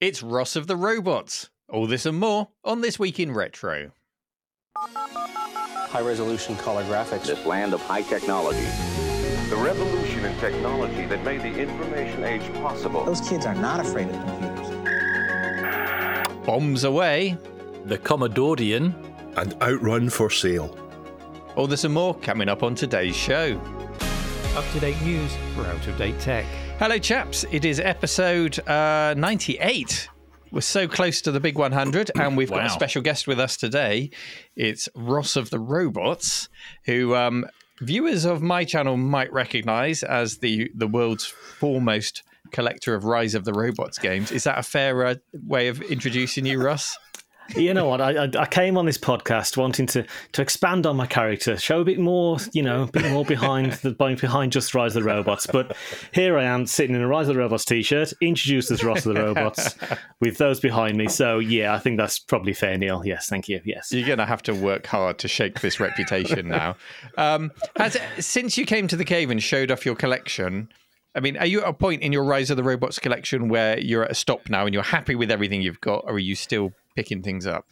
It's Ross of the Robots. All this and more on This Week in Retro. High resolution color graphics. This land of high technology. The revolution in technology that made the information age possible. Those kids are not afraid of computers. Bombs away. The Commodorian. And Outrun for sale. All this and more coming up on today's show. Up to date news for out of date tech. Hello, chaps. It is episode uh, 98. We're so close to the big 100, and we've got a special guest with us today. It's Ross of the Robots, who um, viewers of my channel might recognize as the, the world's foremost collector of Rise of the Robots games. Is that a fair uh, way of introducing you, Ross? You know what? I, I came on this podcast wanting to to expand on my character, show a bit more, you know, a bit more behind the behind just Rise of the Robots. But here I am sitting in a Rise of the Robots t-shirt, introduced as Ross of the Robots, with those behind me. So yeah, I think that's probably fair, Neil. Yes, thank you. Yes. You're going to have to work hard to shake this reputation now. Um, has since you came to the cave and showed off your collection? I mean, are you at a point in your Rise of the Robots collection where you're at a stop now and you're happy with everything you've got, or are you still picking things up?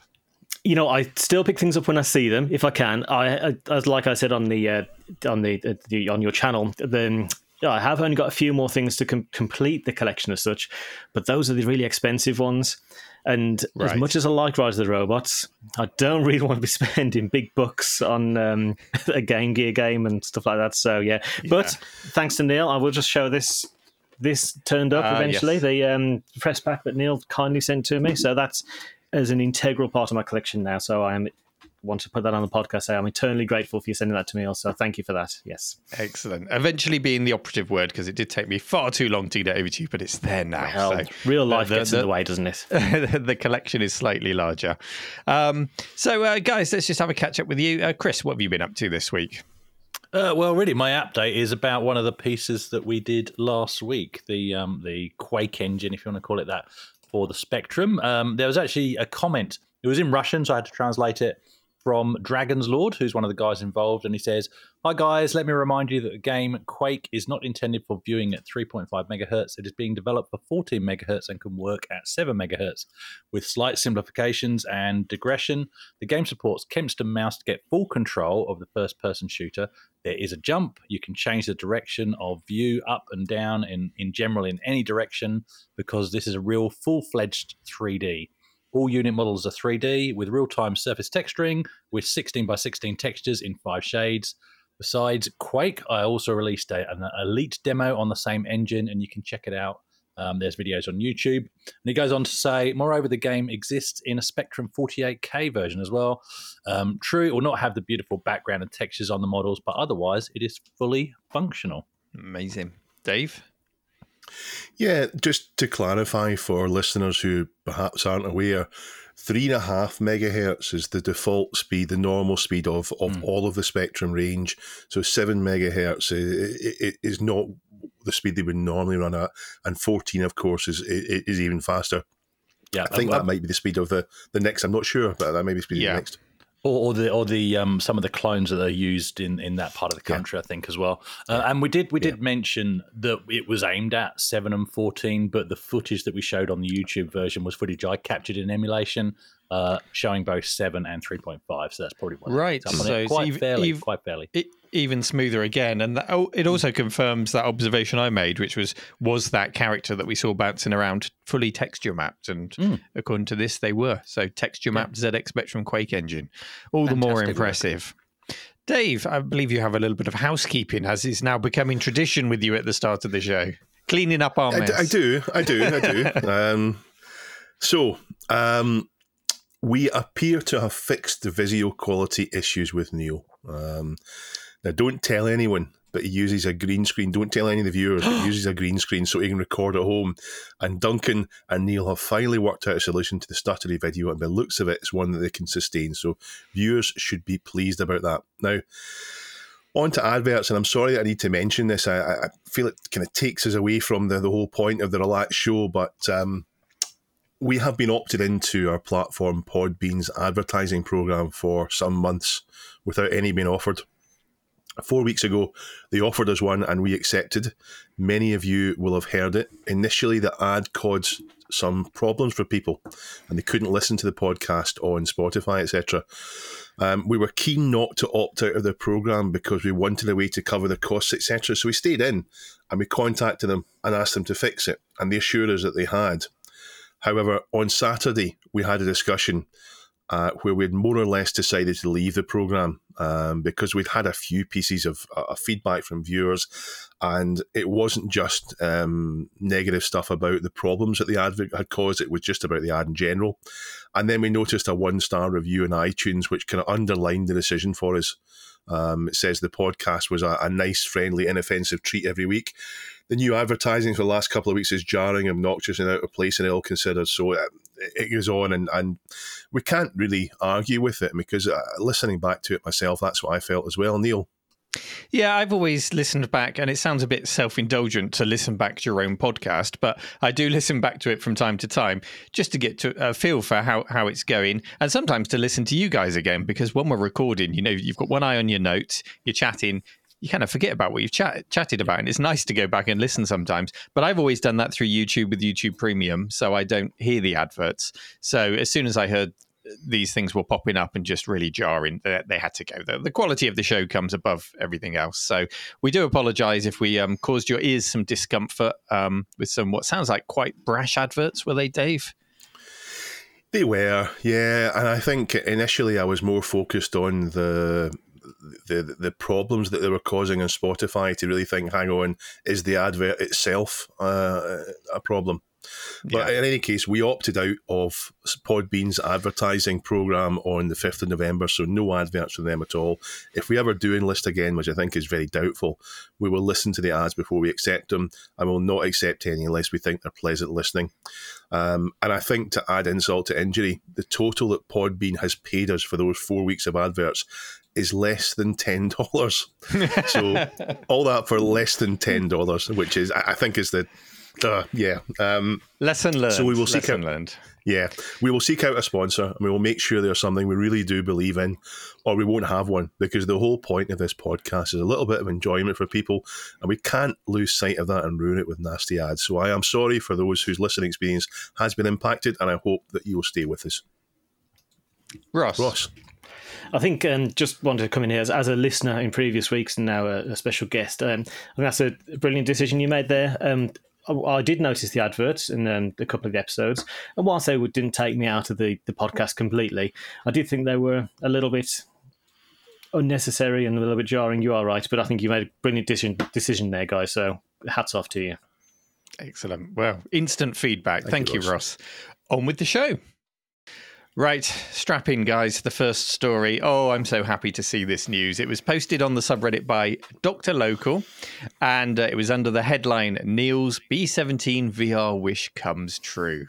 you know, I still pick things up when I see them, if I can. I, as like I said on the uh, on the, uh, the on your channel, then yeah, I have only got a few more things to com- complete the collection as such, but those are the really expensive ones. And Right. as much as I like Rise of the Robots, I don't really want to be spending big bucks on um, a Game Gear game and stuff like that. So yeah, but thanks to Neil, I will just show this. This turned up Ah, eventually. yes. The um, press pack that Neil kindly sent to me. So that's as an integral part of my collection now. So I am want to put that on the podcast. Say I'm eternally grateful for you sending that to me. Also, thank you for that. Yes. Excellent. Eventually being the operative word because it did take me far too long to get it over to you, but it's there now. Well, so real life the- gets the- in the way, doesn't it? the collection is slightly larger. Um, so, uh, guys, let's just have a catch up with you. Uh, Chris, what have you been up to this week? Uh, well, really, my update is about one of the pieces that we did last week the um, the Quake engine, if you want to call it that, for the Spectrum. Um, there was actually a comment. It was in Russian, so I had to translate it from Dragon's Lord, who's one of the guys involved, and he says, "Hi guys, let me remind you that the game Quake is not intended for viewing at 3.5 megahertz. It is being developed for 14 megahertz and can work at 7 megahertz. With slight simplifications and digression, the game supports Kempston mouse to get full control of the first-person shooter. There is a jump. You can change the direction of view up and down in, in general in any direction because this is a real full-fledged 3D. All unit models are 3D with real time surface texturing with 16 by 16 textures in five shades. Besides Quake, I also released a, an elite demo on the same engine, and you can check it out. Um, there's videos on YouTube. And he goes on to say, moreover, the game exists in a Spectrum 48K version as well. Um, true, it will not have the beautiful background and textures on the models, but otherwise, it is fully functional. Amazing. Dave? Yeah, just to clarify for listeners who perhaps aren't aware, three and a half megahertz is the default speed, the normal speed of, of all of the spectrum range. So seven megahertz i- is not the speed they would normally run at, and fourteen, of course, is is even faster. Yeah, I think uh, that might be the speed of the, the next. I'm not sure, but that may be the speed of the next. Or, or the or the um, some of the clones that are used in, in that part of the country, I think as well. Uh, and we did we did mention that it was aimed at seven and fourteen, but the footage that we showed on the YouTube version was footage I captured in emulation, uh, showing both seven and three point five. So that's probably what Right, so it. quite ev- fairly, ev- quite fairly. it, even smoother again and that, oh, it also confirms that observation i made which was was that character that we saw bouncing around fully texture mapped and Mm. according to this they were so texture mapped zx spectrum quake engine all the more Fantastic work. impressive dave i believe you have a little bit of housekeeping as is now becoming tradition with you at the start of the show cleaning up our I, mess d- I do, I do, I do. um, so, um, we appear to have fixed the Visio quality issues with Neil. Um, now, don't tell anyone, but he uses a green screen. Don't tell any of the viewers, but he uses a green screen so he can record at home. And Duncan and Neil have finally worked out a solution to the stuttery video, and by the looks of it, it's one that they can sustain. So, viewers should be pleased about that. Now, on to adverts, and I'm sorry that I need to mention this. I, I I feel it kind of takes us away from the, the whole point of the relaxed show, but um, we have been opted into our platform Podbean's advertising program for some months without any being offered. Four weeks ago, they offered us one and we accepted. Many of you will have heard it. Initially, the ad caused some problems for people, and they couldn't listen to the podcast on Spotify, etc. Um, we were keen not to opt out of the program because we wanted a way to cover the costs, etc. So we stayed in and we contacted them and asked them to fix it, and they assured us that they had. However, on Saturday we had a discussion uh, where we'd more or less decided to leave the program um, because we'd had a few pieces of uh, feedback from viewers, and it wasn't just um, negative stuff about the problems that the ad had caused; it was just about the ad in general. And then we noticed a one-star review in iTunes, which kind of underlined the decision for us. Um, it says the podcast was a, a nice, friendly, inoffensive treat every week the new advertising for the last couple of weeks is jarring, obnoxious, and out of place and ill considered. So uh, it goes on, and, and we can't really argue with it because uh, listening back to it myself, that's what I felt as well. Neil. Yeah, I've always listened back, and it sounds a bit self indulgent to listen back to your own podcast, but I do listen back to it from time to time just to get to a feel for how, how it's going, and sometimes to listen to you guys again because when we're recording, you know, you've got one eye on your notes, you're chatting, you kind of forget about what you've chat, chatted about. And it's nice to go back and listen sometimes. But I've always done that through YouTube with YouTube Premium, so I don't hear the adverts. So as soon as I heard these things were popping up and just really jarring, they, they had to go. The, the, quality of the show comes above everything else. So we do apologize if we um, caused your ears some discomfort um, with some what sounds like quite brash adverts, were they, Dave? They were, yeah, and I think initially I was more focused on the the the problems that they were causing on Spotify to really think, hang on, is the advert itself uh, a problem? But yeah. in any case, we opted out of Podbean's advertising program on the 5th of November, so no adverts from them at all. If we ever do enlist again, which I think is very doubtful, we will listen to the ads before we accept them and will not accept any unless we think they're pleasant listening. Um, and I think to add insult to injury, the total that Podbean has paid us for those four weeks of adverts is less than ten dollars. so all that for less than ten dollars, which is I think is the uh, yeah. Um, Lesson learned. So we will seek Lesson out, learned. Yeah, we will seek out a sponsor and we will make sure there's something we really do believe in, or we won't have one because the whole point of this podcast is a little bit of enjoyment for people, and we can't lose sight of that and ruin it with nasty ads. So I am sorry for those whose listening experience has been impacted, and I hope that you will stay with us. Ross. Ross. I think um, just wanted to come in here as, as, a listener in previous weeks and now a, a special guest. Um, I think that's a brilliant decision you made there. Um, I, I, did notice the adverts in um, a couple of the episodes, and whilst they didn't take me out of the, the podcast completely, I did think they were a little bit unnecessary and a little bit jarring. You are right, but I think you made a brilliant decision, decision there, guys. So hats off to you. Excellent. Well, instant feedback. Thank, Thank you, Ross. Ross. On with the show. Right, strap in, guys. The first story. Oh, I'm so happy to see this news. It was posted on the subreddit by Dr. Local, and uh, it was under the headline Neil's B17 VR wish comes true.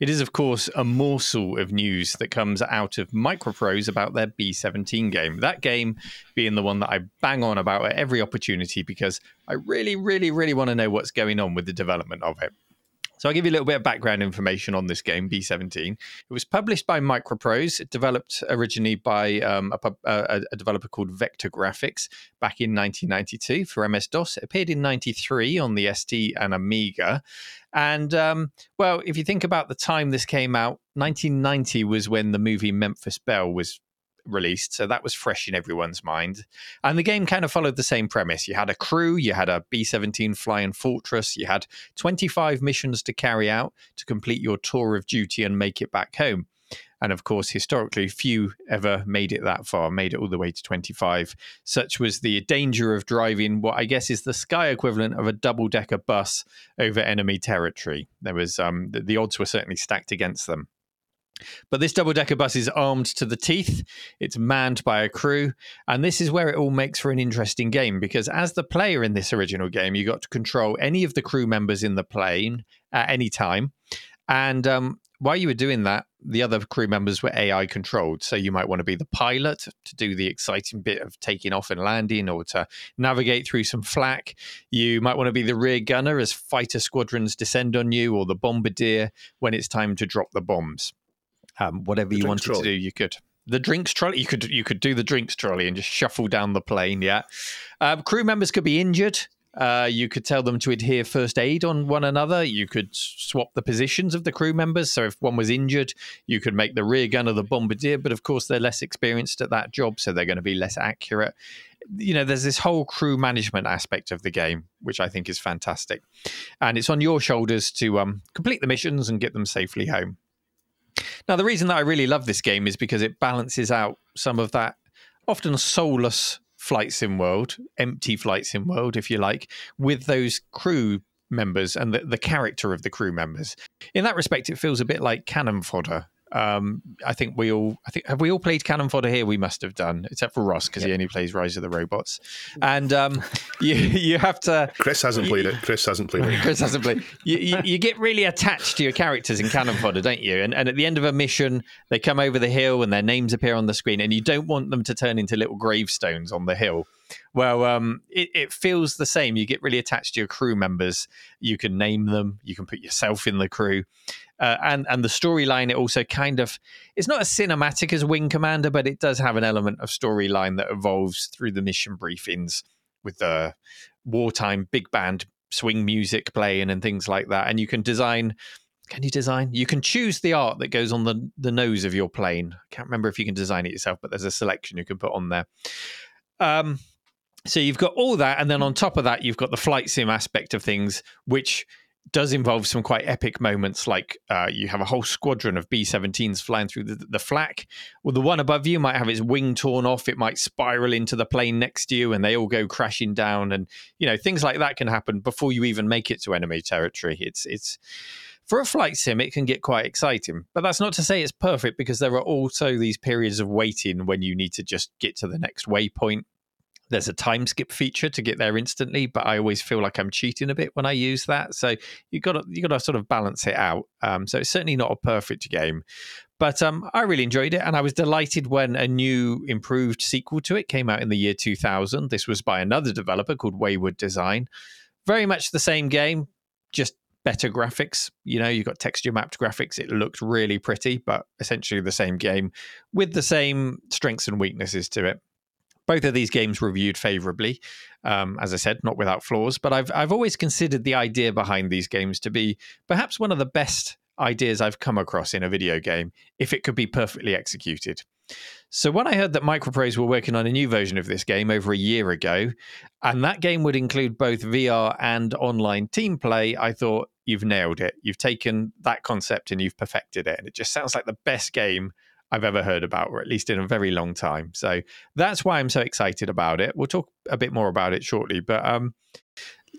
It is, of course, a morsel of news that comes out of Microprose about their B17 game. That game being the one that I bang on about at every opportunity because I really, really, really want to know what's going on with the development of it. So I'll give you a little bit of background information on this game, B17. It was published by Microprose. It developed originally by um, a, a, a, developer called Vektor Grafix back in 1992 for MS DOS. It appeared in 93 on the ST and Amiga. And um, well, if you think about the time this came out, 1990 was when the movie Memphis Belle was released, so that was fresh in everyone's mind. And the game kind of followed the same premise. You had a crew, you had a B 17 flying fortress, you had 25 missions to carry out to complete your tour of duty and make it back home. And of course, historically, few ever made it that far, made it all the way to 25. Such was the danger of driving what I guess is the sky equivalent of a double decker bus over enemy territory. There was um, the, the odds were certainly stacked against them. But this double decker bus is armed to the teeth. It's manned by a crew. And this is where it all makes for an interesting game because, as the player in this original game, you got to control any of the crew members in the plane at any time. And um, while you were doing that, the other crew members were AI controlled. So you might want to be the pilot to do the exciting bit of taking off and landing or to navigate through some flak. You might want to be the rear gunner as fighter squadrons descend on you or the bombardier when it's time to drop the bombs um, whatever the you wanted trolley. to do, you could. The drinks trolley, you could you could do the drinks trolley and just shuffle down the plane. Yeah, um, crew members could be injured Uh, you could tell them to adhere first aid on one another. You could swap the positions of the crew members. So if one was injured, you could make the rear gunner the bombardier. But of course, they're less experienced at that job, so they're going to be less accurate. You know, there's this whole crew management aspect of the game, which I think is fantastic, and it's on your shoulders to um, complete the missions and get them safely home. Now, the reason that I really love this game is because it balances out some of that often soulless flight sim world, empty flight sim world, if you like, with those crew members and the, the character of the crew members. In that respect, it feels a bit like cannon fodder. Um, I think we all, I think, have we all played cannon fodder here? We must have done, except for Ross because he only plays Rise of the Robots. And um, you, you have to. Chris hasn't played it. Chris hasn't played it. Chris hasn't played. You, you, you get really attached to your characters in Cannon Fodder, don't you? And, and at the end of a mission, they come over the hill and their names appear on the screen, and you don't want them to turn into little gravestones on the hill. Well, um, it, it feels the same. You get really attached to your crew members. You can name them. You can put yourself in the crew, uh, and and the storyline. It also kind of it's not as cinematic as Wing Commander, but it does have an element of storyline that evolves through the mission briefings with the wartime big band swing music playing and things like that. And you can design. Can you design? You can choose the art that goes on the the nose of your plane. I can't remember if you can design it yourself, but there's a selection you can put on there. Um, so you've got all that, and then on top of that, you've got the flight sim aspect of things, which does involve some quite epic moments. Like uh, you have a whole squadron of B-17s flying through the, the flak. Well, the one above you might have its wing torn off. It might spiral into the plane next to you, and they all go crashing down. And you know things like that can happen before you even make it to enemy territory. It's it's for a flight sim, it can get quite exciting. But that's not to say it's perfect because there are also these periods of waiting when you need to just get to the next waypoint there's a time skip feature to get there instantly, but I always feel like I'm cheating a bit when I use that. So you got to you got to sort of balance it out. Um, so it's certainly not a perfect game, but um, I really enjoyed it, and I was delighted when a new improved sequel to it came out in the year 2000. This was by another developer called Wayward Design. Very much the same game, just better graphics. You know, you've got texture mapped graphics. It looked really pretty, but essentially the same game with the same strengths and weaknesses to it both of these games reviewed favorably um, as i said not without flaws but i've i've always considered the idea behind these games to be perhaps one of the best ideas i've come across in a video game if it could be perfectly executed. So when i heard that microprose were working on a new version of this game over a year ago and that game would include both vr and online team play i thought you've nailed it. You've taken that concept and you've perfected it. And it just sounds like the best game I've ever heard about, or at least in a very long time. So that's why I'm so excited about it. We'll talk a bit more about it shortly. But um,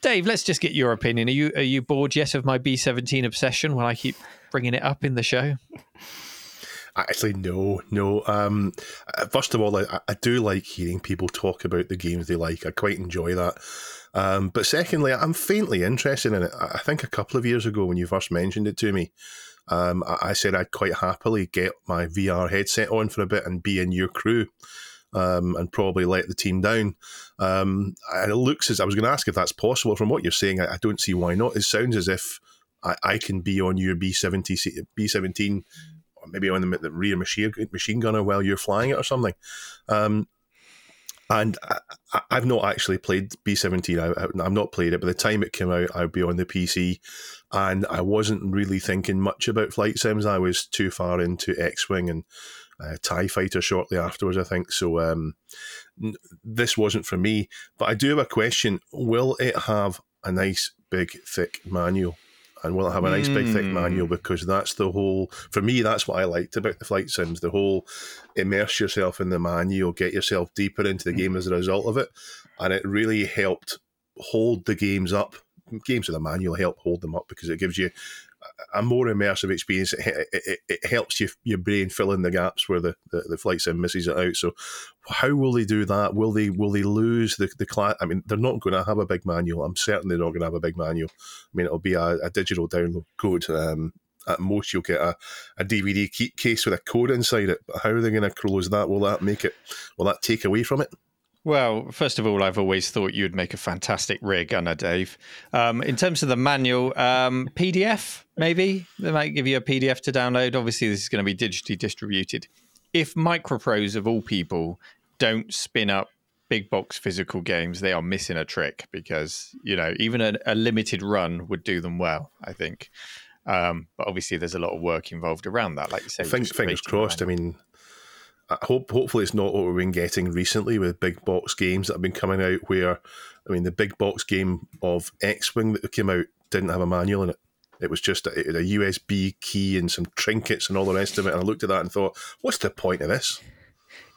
Dave, let's just get your opinion. Are you are you bored yet of my B17 obsession when I keep bringing it up in the show? Actually, no, no. Um, first of all, I, I do like hearing people talk about the games they like. I quite enjoy that. Um, but secondly, I'm faintly interested in it. I think a couple of years ago when you first mentioned it to me, um, I, I said I'd quite happily get my VR headset on for a bit and be in your crew. Um, and probably let the team down. Um, and it looks as I was going to ask if that's possible. From what you're saying, I, I don't see why not. It sounds as if I, I can be on your B seventy B seventeen, or maybe on the, the rear machine machine gunner while you're flying it or something. Um, and I, have not actually played B seventeen. I've not played it. By the time it came out, I'd be on the PC, and I wasn't really thinking much about flight sims. I was too far into X Wing and uh, Tie Fighter shortly afterwards, I think. So um, n- this wasn't for me. But I do have a question: Will it have a nice big thick manual? And will it have a nice big thick manual? Because that's the whole. For me, that's what I liked about the flight sims. The whole immerse yourself in the manual, get yourself deeper into the game as a result of it, and it really helped hold the games up. Games with a manual help hold them up because it gives you a more immersive experience. It, it, it, helps you your brain fill in the gaps where the, the, the flight sim misses it out. So, how will they do that? Will they will they lose the the class? I mean, they're not going to have a big manual. I'm certain they're not going to have a big manual. I mean, it'll be a, a digital download code. Um, at most, you'll get a, a DVD case with a code inside it. But how are they going to close that? Will that make it? Will that take away from it? Well, first of all, I've always thought you'd make a fantastic rear gunner, Dave. Um, in terms of the manual, um, PDF, maybe they might give you a PDF to download. Obviously, this is going to be digitally distributed. If Microprose, of all people, don't spin up big box physical games, they are missing a trick because you know even a, a limited run would do them well. I think, um, but obviously there's a lot of work involved around that. Like you say, Think, fingers crossed. I mean, I hope hopefully it's not what we've been getting recently with big box games that have been coming out. Where I mean, the big box game of X Wing that came out didn't have a manual in it. It was just a, it a USB key and some trinkets and all the rest of it. And I looked at that and thought, what's the point of this?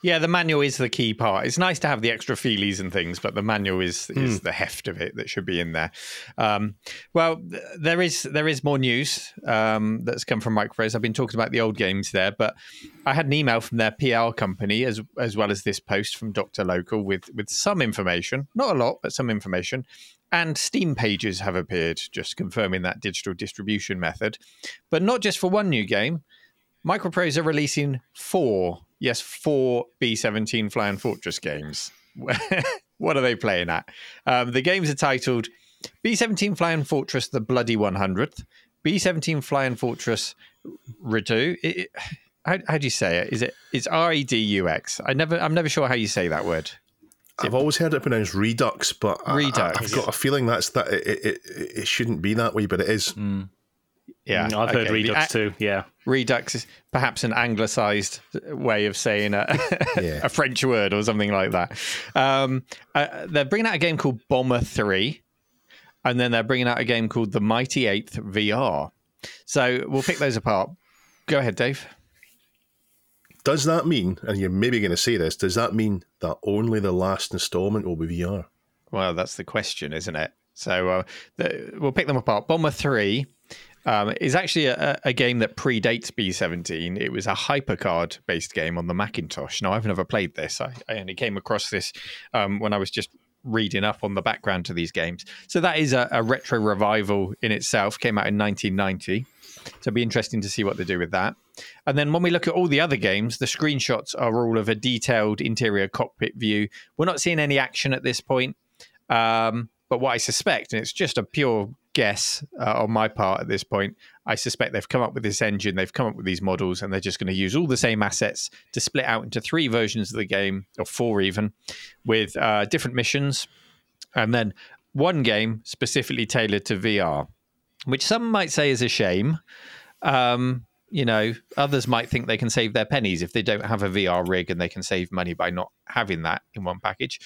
Yeah, the manual is the key part. It's nice to have the extra feelies and things, but the manual is is the heft of it that should be in there. Um, well, th- there is there is more news um, that's come from Microprose. I've been talking about the old games there, but I had an email from their PR company as as well as this post from Doctor Local with with some information, not a lot, but some information. And Steam pages have appeared, just confirming that digital distribution method, but not just for one new game. Microprose are releasing four, yes, four B17 Flying Fortress games. what are they playing at? Um, the games are titled B17 Flying Fortress The Bloody 100th, B17 Flying Fortress Redu. It, it- how, how do you say it? Is it it's R E D U X? I never I'm never sure how you say that word. I've always heard it pronounced Redux, but I- I, Redux. have got a feeling that's that it, it, it, it shouldn't be that way, but it is. Yeah, Mm, I've heard. Redux The- too. Yeah. Redux is perhaps an anglicized way of saying a, Yeah. a French word or something like that. Um, uh, they're bringing out a game called Bomber 3, and then they're bringing out a game called The Mighty Eighth VR. So we'll pick those apart. Go ahead, Dave. Does that mean, and you're maybe going to say this, does that mean that only the last installment will be VR? Well, that's the question, isn't it? So uh, the, we'll pick them apart. Bomber 3 um, is actually a, a game that predates B17. It was a hypercard based game on the Macintosh. Now, I've never played this. I, I only came across this um, when I was just reading up on the background to these games. So that is a, a retro revival in itself. Came out in 1990. So it'll be interesting to see what they do with that. And then when we look at all the other games, the screenshots are all of a detailed interior cockpit view. We're not seeing any action at this point. Um, but what I suspect, and it's just a pure guess uh, on my part at this point, I suspect they've come up with this engine, they've come up with these models, and they're just going to use all the same assets to split out into three versions of the game, or four even, with uh, different missions, and then one game specifically tailored to VR, which some might say is a shame. Um, you know, others might think they can save their pennies if they don't have a VR rig and they can save money by not having that in one package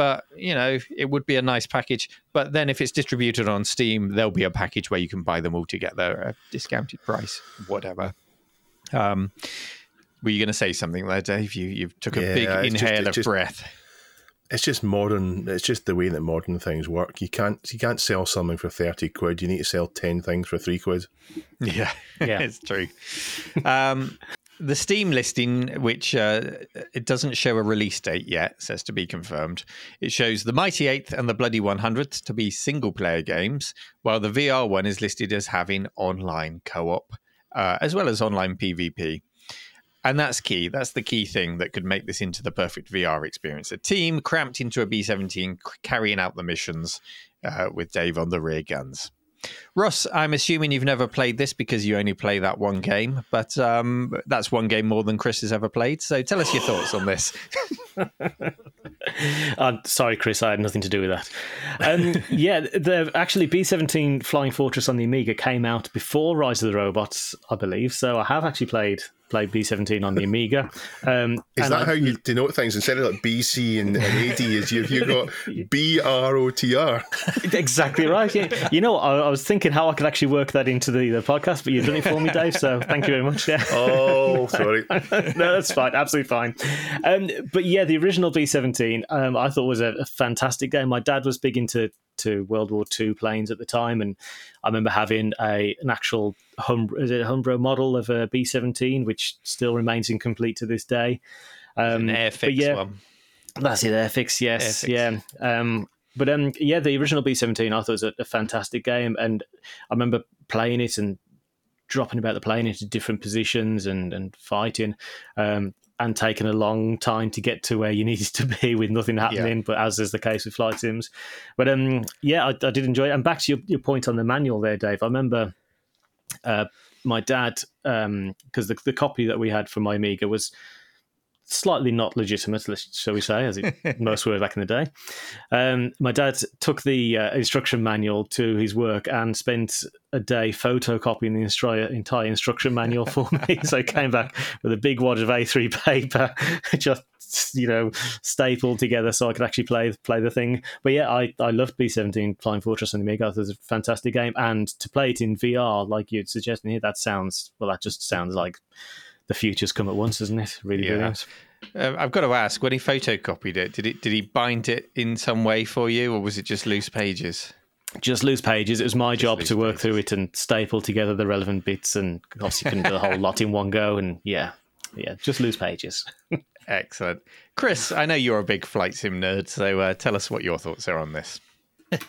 but you know it would be a nice package but then if it's distributed on steam there'll be a package where you can buy them all together at a discounted price whatever um were you going to say something there dave you you took a Yeah, big it's just- inhale of just- breath It's just modern. It's just the way that modern things work. You can't you can't sell something for thirty quid. You need to sell ten things for three quid. Yeah, Yeah. it's true. Um, the Steam listing, which uh, it doesn't show a release date yet, says to be confirmed. It shows the Mighty Eighth and the Bloody One Hundredth to be single player games, while the VR one is listed as having online co op uh, as well as online PvP. And that's key. That's the key thing that could make this into the perfect VR experience. A team cramped into a B 17 carrying out the missions uh, with Dave on the rear guns. Ross, I'm assuming you've never played this because you only play that one game, but um, that's one game more than Chris has ever played. So tell us your thoughts on this. Uh, sorry, Chris, I had nothing to do with that. Um, yeah, the actually B seventeen Flying Fortress on the Amiga came out before Rise of the Robots, I believe. So I have actually played played B seventeen on the Amiga. Um, Is that I- how you denote things instead of like BC and, and AD? Is you you got B R O T R? exactly right? Yeah. You know, I, I was thinking how I could actually work that into the, the podcast, but you've done it for me, Dave. So thank you very much. Yeah. Oh, sorry. no, that's fine, absolutely fine. Um, but yeah, the original B seventeen, um, I thought was a, a fantastic game. My dad was big into to World War II planes at the time, and I remember having a an actual hum, is it a Humbrol model of a B seventeen, which still remains incomplete to this day. Um, Airfix yeah, one. that's it, Airfix, yes, Airfix. yeah. Um, but um, yeah, the original B seventeen I thought was a, a fantastic game, and I remember playing it and dropping about the plane into different positions and and fighting, um, and taken a long time to get to where you needed to be with nothing happening. But as is the case with flight sims, but um, yeah, I, I did enjoy it. And back to your, your point on the manual there, Dave. I remember uh, my dad because the, the copy that we had from my Amiga was slightly not legitimate, shall we say, as it most were back in the day. Um, my dad took the uh, instruction manual to his work and spent a day photocopying the instru- entire instruction manual for me. so I came back with a big wad of A3 paper, just you know, stapled together so I could actually play play the thing. But yeah, I, I loved B17 Flying Fortress on the Amiga. It was a fantastic game, and to play it in VR, like you'd suggested here, that sounds well. That just sounds like the future's come at once, isn't it? Really Yeah. brilliant. Uh, I've got to ask, when he photocopied it, did it did he bind it in some way for you, or was it just loose pages? Just loose pages. It was my job to work pages. through it and staple together the relevant bits, and obviously couldn't do the whole lot in one go. And yeah, yeah, just loose pages. Excellent, Chris. I know you're a big flight sim nerd, so uh, tell us what your thoughts are on this.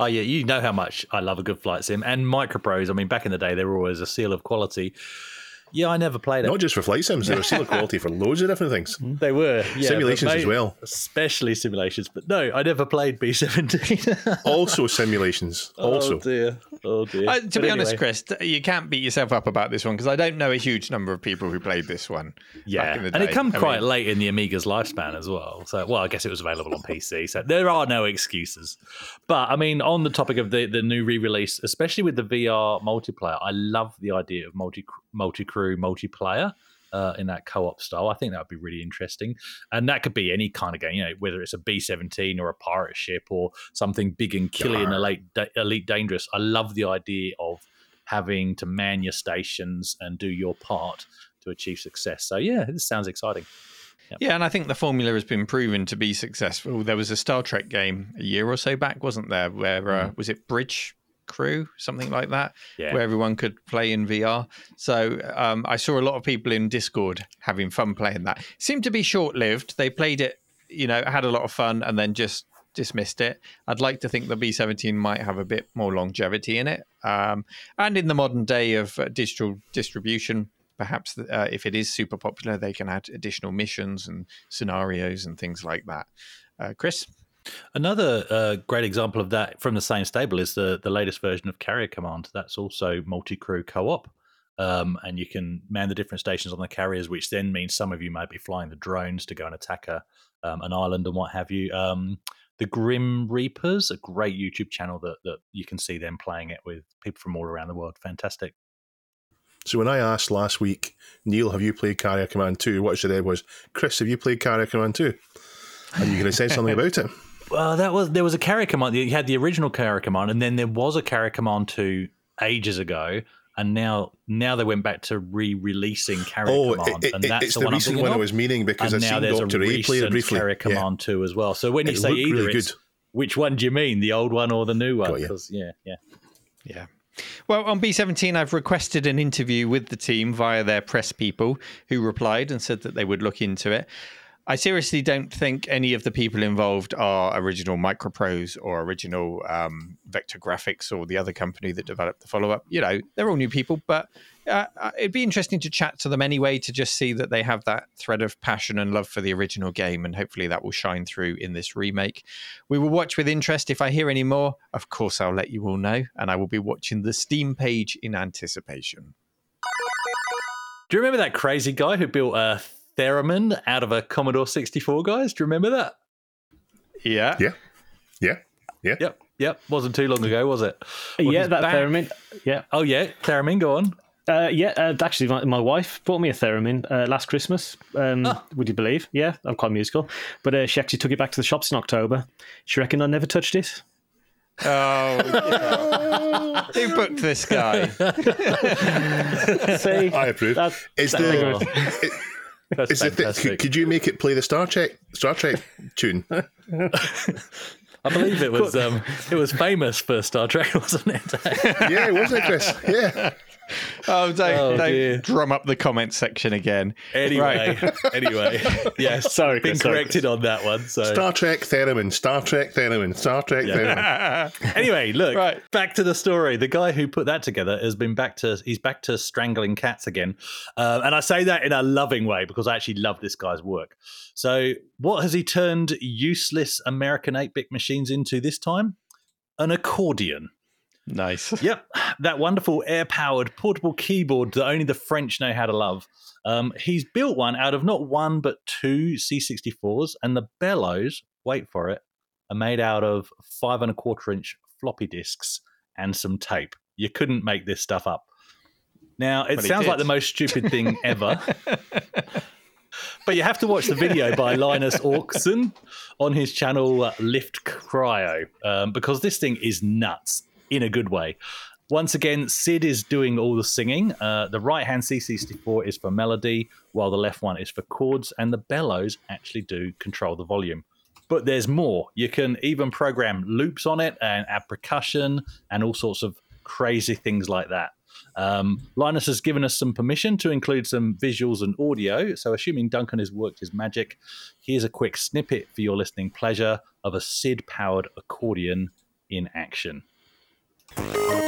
Oh yeah, you know how much I love a good flight sim and Microprose. I mean, back in the day, they were always a seal of quality. Yeah, I never played it. Not just for flight sims, they were similar quality for loads of different things. They were yeah, Simulations but as well. especially simulations. But no, I never played B seventeen. Also simulations. Also. oh dear, oh dear. Uh, to But be honest, Chris, you can't beat yourself up about this one because I don't know a huge number of people who played this one. yeah, back in the and it day. come I quite mean- late in the Amiga's lifespan as well. So, well, I guess it was available on PC. So there are no excuses. But I mean, on the topic of the the new re-release, especially with the VR multiplayer, I love the idea of multi multi crew multiplayer. Uh, in that co-op style, I think that would be really interesting, and that could be any kind of game. You know, whether it's a B seventeen or a pirate ship or something big and killy and elite, elite dangerous. I love the idea of having to man your stations and do your part to achieve success. So yeah, this sounds exciting. Yeah, and I think the formula has been proven to be successful. There was a Star Trek game a year or so back, wasn't there? Where uh, was it Bridge Crew, something like that, Yeah. where everyone could play in VR. So um, I saw a lot of people in Discord having fun playing that. seemed to be short lived. They played it, you know, had a lot of fun, and then just dismissed it. I'd like to think the B17 might have a bit more longevity in it. Um, and in the modern day of uh, digital distribution, perhaps uh, if it is super popular, they can add additional missions and scenarios and things like that. Uh, Chris? Another uh, great example of that from the same stable is the the latest version of Carrier Command. That's also multi crew co op. Um, and you can man the different stations on the carriers, which then means some of you might be flying the drones to go and attack a, um, an island and what have you. Um, the Grim Reapers, a great YouTube channel that, that you can see them playing it with people from all around the world. Fantastic. So when I asked last week, Neil, have you played Carrier Command 2? What I said was, Chris, have you played Carrier Command 2? And you're going to say something about it? Well, that was there was a carrier command. You had the original carrier command, and then there was a carrier command two ages ago, and now now they went back to re-releasing carrier Oh, command, it- and that's it's the, the one I'm recent one I was meaning because and I've now seen there's Dr. a A play it recent briefly. carrier Yeah. command two as well. So when you It say either, really it's good. which one do you mean, the old one or the new one? Got you. 'Cause, yeah, yeah. Yeah. Well, on B17, I've requested an interview with the team via their press people who replied and said that they would look into it. I seriously don't think any of the people involved are original Microprose or original um, Vektor Grafix or the other company that developed the follow up. You know, they're all new people, but uh, uh, it'd be interesting to chat to them anyway to just see that they have that thread of passion and love for the original game, and hopefully that will shine through in this remake. We will watch with interest. If I hear any more, of course, I'll let you all know, and I will be watching the Steam page in anticipation. Do you remember that crazy guy who built a theremin out of a Commodore 64, guys? Do you remember that? Yeah. Yeah. Yeah. Yeah. Yep, yep. Wasn't too long ago, was it? Well, yeah, that back. theremin. Yeah, Oh yeah, theremin. Go on. uh, yeah. Uh, actually, my, my wife bought me a theremin uh, last Christmas. Um, Oh. Would you believe? Yeah, I'm quite musical, but uh, she actually took it back to the shops in October. She reckoned I never touched it. Oh, who booked this guy? See, I approve. That- Is that- the, it- That's is the th- fantastic. could, could you make it play the Star Trek Star Trek tune? I believe it was um, it was famous for Star Trek, wasn't it? yeah, wasn't it, Chris? Yeah. Oh, don't, Oh, don't dear. drum up the comment section again. anyway, Right. anyway, yes, Sorry, been Chris, sorry, corrected on that one. So Star Trek Theremin, Star Trek Theremin, Star Trek Theremin. anyway, look, Right. back to the story. The guy who put that together has been back to he's back to strangling cats again, uh, and I say that in a loving way because I actually love this guy's work. So, what has he turned useless American eight bit machines into this time? An accordion. Nice. Yep, that wonderful air powered portable keyboard that only the French know how to love. Um, he's built one out of not one but two C64s, and the bellows, wait for it, are made out of five and a quarter inch floppy disks and some tape. You couldn't make this stuff up. Now, it sounds like the most stupid thing ever. But you have to watch the video by Linus Åkesson on his channel uh, Lift Cryo um, because this thing is nuts in a good way. Once again, Sid is doing all the singing. Uh, the right hand C64 is for melody, while the left one is for chords, and the bellows actually do control the volume. But there's more. You can even program loops on it and add percussion and all sorts of crazy things like that. Um, Linus has given us some permission to include some visuals and audio. So, assuming Duncan has worked his magic, here's a quick snippet for your listening pleasure of a Sid powered accordion in action. Thank you.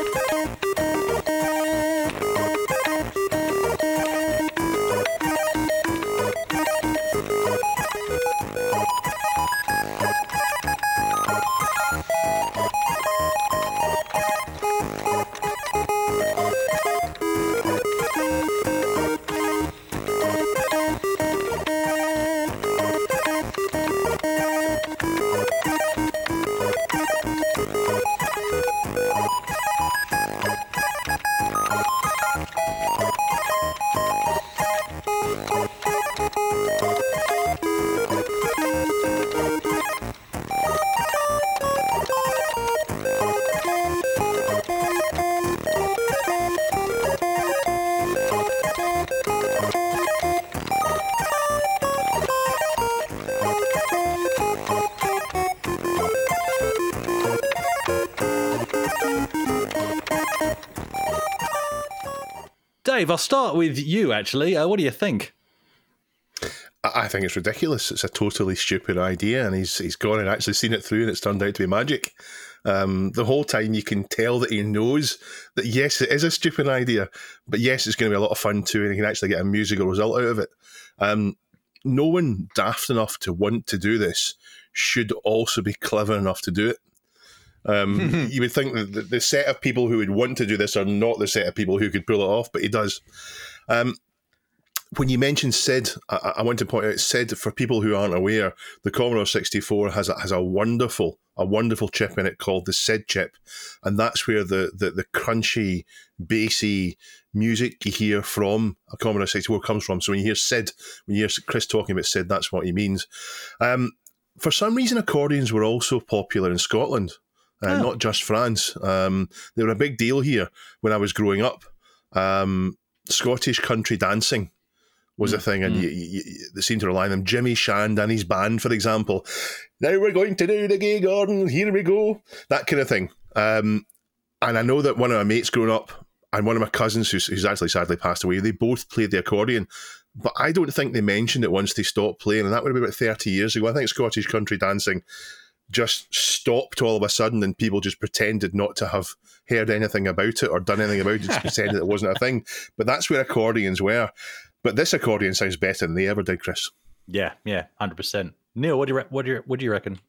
Dave, I'll start with you actually. Uh, what do you think? I think it's ridiculous. It's a totally stupid idea, and he's he's gone and actually seen it through, and it's turned out to be magic. Um, the whole time, you can tell that he knows that yes, it is a stupid idea, but yes, it's going to be a lot of fun too, and he can actually get a musical result out of it. Um, no one daft enough to want to do this should also be clever enough to do it. Um, you would think that the, set of people who would want to do this are not the set of people who could pull it off, but he does. Um, when you mentioned SID, I, I want to point out SID for people who aren't aware, the Commodore 64 has a, has a wonderful a wonderful chip in it called the SID chip, and that's where the the, the crunchy, bassy music you hear from a Commodore 64 comes from. So when you hear SID, when you hear Chris talking about SID, that's what he means. Um, for some reason, accordions were also popular in Scotland, uh, not just France. Um, they were a big deal here when I was growing up. Um, Scottish country dancing was a thing, and you, you, you, they seemed to rely on them. Jimmy Shand and his band, for example. Now we're going to do the Gay Gordons. Here we go. That kind of thing. Um, and I know that one of my mates growing up and one of my cousins who's, who's actually sadly passed away, they both played the accordion. But I don't think they mentioned it once they stopped playing, and that would have been about 30 years ago. I think Scottish country dancing just stopped all of a sudden, and people just pretended not to have heard anything about it or done anything about it, just pretended it wasn't a thing. But that's where accordions were. But this accordion sounds better than they ever did, Chris. Yeah, yeah, hundred percent. Neil, what do you re- what do you what do you reckon?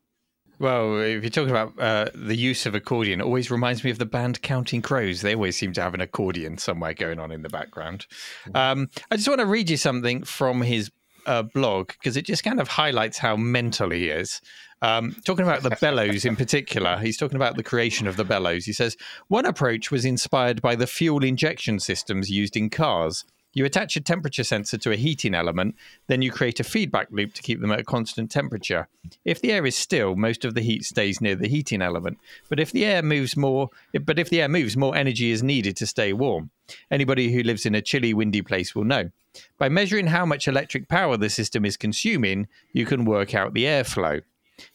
Well, if you're talking about uh, the use of accordion, it always reminds me of the band Counting Crows. They always seem to have an accordion somewhere going on in the background. Um, I just want to read you something from his uh, blog because it just kind of highlights how mental he is. Um, talking about the bellows in particular, he's talking about the creation of the bellows. He says one approach was inspired by the fuel injection systems used in cars. You attach a temperature sensor to a heating element, then you create a feedback loop to keep them at a constant temperature. If the air is still, most of the heat stays near the heating element. But if the air moves more, but if the air moves, more energy is needed to stay warm. Anybody who lives in a chilly, windy place will know. By measuring how much electric power the system is consuming, you can work out the airflow.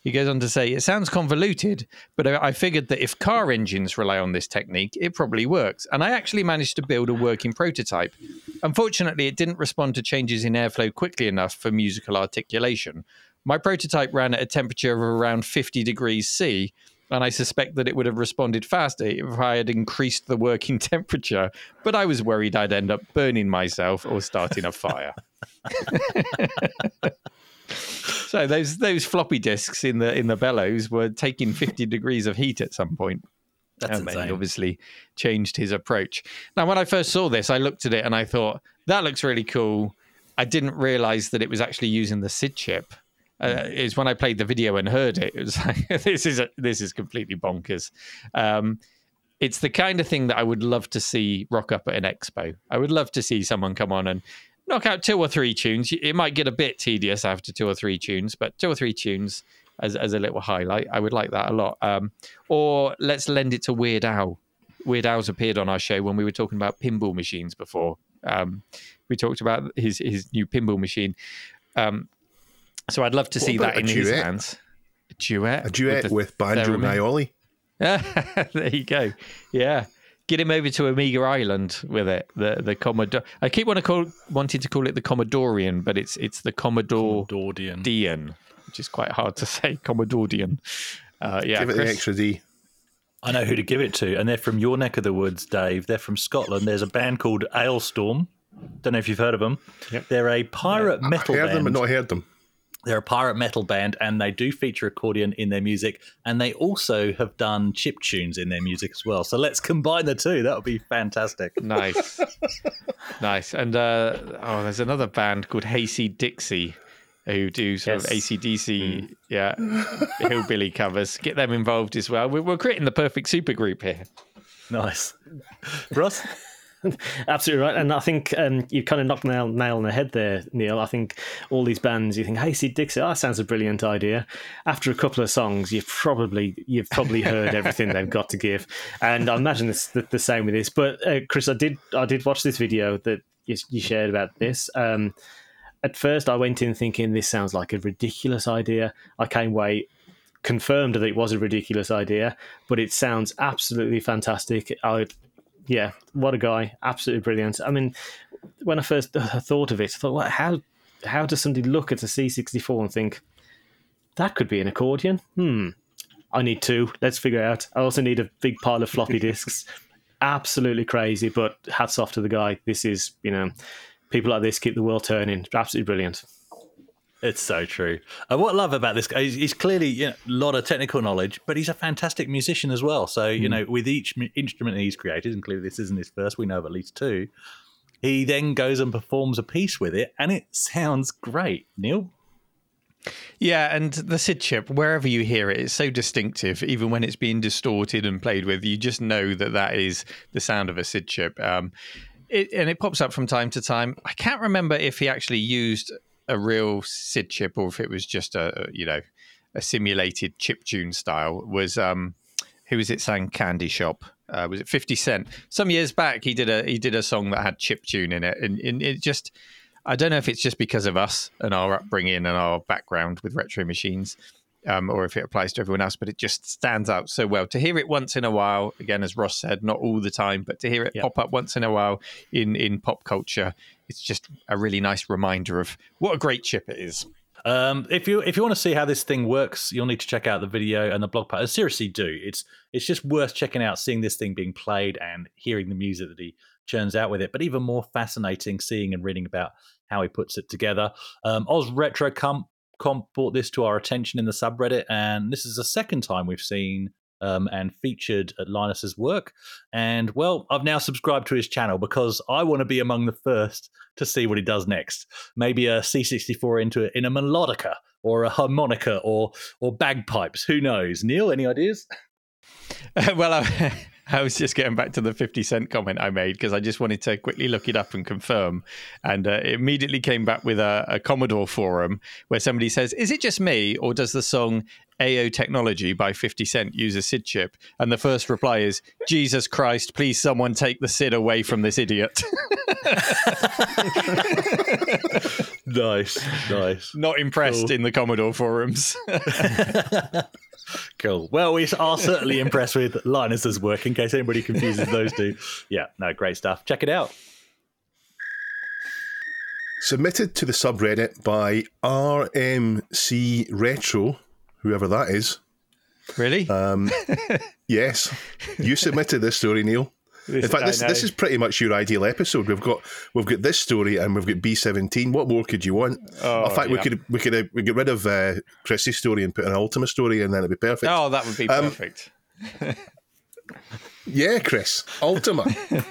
He goes on to say, It sounds convoluted, but I figured that if car engines rely on this technique, it probably works. And I actually managed to build a working prototype. Unfortunately, it didn't respond to changes in airflow quickly enough for musical articulation. My prototype ran at a temperature of around 50 degrees C, and I suspect that it would have responded faster if I had increased the working temperature, but I was worried I'd end up burning myself or starting a fire. so those those floppy disks in the in the bellows were taking 50 degrees of heat at some point. That's and insane. obviously changed his approach. Now, when I first saw this, I looked at it and I thought that looks really cool. I didn't realize that it was actually using the SID chip. Uh, is when I played the video and heard it. It was like this is a, this is completely bonkers. Um, it's the kind of thing that I would love to see rock up at an expo. I would love to see someone come on and knock out two or three tunes. It might get a bit tedious after two or three tunes, but two or three tunes as, as a little highlight, I would like that a lot. Um, or let's lend it to Weird Al. Weird Al's appeared on our show when we were talking about pinball machines before. Um, we talked about his his new pinball machine. Um, so I'd love to What see that in a his hands. A duet. A duet the with, Banjo? Nioli. there you go. Yeah. Get him over to Amiga Island with it. The the Commodore. I keep want to call wanting to call it the Commodorian, but it's it's the Commodore Dordian. Dian, which is quite hard to say. Commodorian. Uh, yeah, Give it the extra D. I know who to give it to, and they're from your neck of the woods, Dave. They're from Scotland. There's a band called Alestorm. Don't know if you've heard of them. Yep. They're a pirate metal Heard band. them, but not heard them. They're a pirate metal band, and they do feature accordion in their music, and they also have done chip tunes in their music as well. So let's combine the two. That would be fantastic. Nice, nice. And uh, oh, there's another band called Hayseed Dixie who do sort of Yes. ACDC, yeah, hillbilly covers. Get them involved as well. We're, we're creating the perfect super group here. Nice, Ross. Absolutely right, and I think um, you kind of knocked the nail, nail on the head there, Neil. I think all these bands, you think, "Hayseed Dixie, that sounds a brilliant idea." After a couple of songs, you've probably you've probably heard everything they've got to give, and I imagine it's the, the same with this. But uh, Chris, I did I did watch this video that you, you shared about this. Um, at first, I went in thinking this sounds like a ridiculous idea. I came away confirmed that it was a ridiculous idea, but it sounds absolutely fantastic. I yeah, what a guy! Absolutely brilliant. I mean, when I first thought of it, I thought, well, how how does somebody look at a C64 and think that could be an accordion? Hmm. I need two. Let's figure out. I also need a big pile of floppy disks. Absolutely crazy, but hats off to the guy. This is, you know, people like this keep the world turning. Absolutely brilliant. It's so true. And what I love about this guy, he's, he's clearly you know, a lot of technical knowledge, but he's a fantastic musician as well. So, you know, with each instrument he's created, and clearly this isn't his first, we know of at least two, he then goes and performs a piece with it, and it sounds great. Neil? Yeah, and the SID chip, wherever you hear it, it's so distinctive. Even when it's being distorted and played with, you just know that that is the sound of a SID chip. Um, it, and it pops up from time to time. I can't remember if he actually used a real SID chip or if it was just a you know a simulated chip tune style. Was um, who was it sang Candy Shop? Uh, was it Fifty Cent? Some years back, he did a he did a song that had chip tune in it, and, and it just I don't know if it's just because of us and our upbringing and our background with retro machines, um, or if it applies to everyone else, but it just stands out so well. To hear it once in a while, again, as Ross said, not all the time, but to hear it Yeah. pop up once in a while in, in pop culture, it's just a really nice reminder of what a great chip it is. Um, if you if you want to see how this thing works, you'll need to check out the video and the blog post. Seriously, do it's it's just worth checking out, seeing this thing being played and hearing the music that he churns out with it. But even more fascinating, seeing and reading about how he puts it together. Um, Oz Retro Comp, Comp brought this to our attention in the subreddit, and this is the second time we've seen um, and featured at Linus's work. And well, I've now subscribed to his channel because I want to be among the first to see what he does next. Maybe a C64 into it in a melodica or a harmonica or or bagpipes. Who knows? Neil, any ideas? well, I, I was just getting back to the 50 cent comment I made because I just wanted to quickly look it up and confirm. And uh, it immediately came back with a, a Commodore forum where somebody says, Is it just me or does the song Ayo Technology by 50 Cent use a SID chip? And the first reply is, Jesus Christ, please someone take the SID away from this idiot. Nice, nice. Not impressed Cool. in the Commodore forums. Cool. Well, we are certainly impressed with Linus's work in case anybody confuses those two. Yeah, no, great stuff. Check it out. Submitted to the subreddit by RMC Retro, whoever that is. really? Um, Yes, you submitted this story, Neil. In fact, this this is pretty much your ideal episode. We've got we've got this story and we've got B seventeen. What more could you want? Oh, in fact, we could we could uh, we get rid of uh, Chris's story and put an Ultima story, and then it'd be perfect. oh, that would be Um, perfect. Yeah, Chris. Ultima.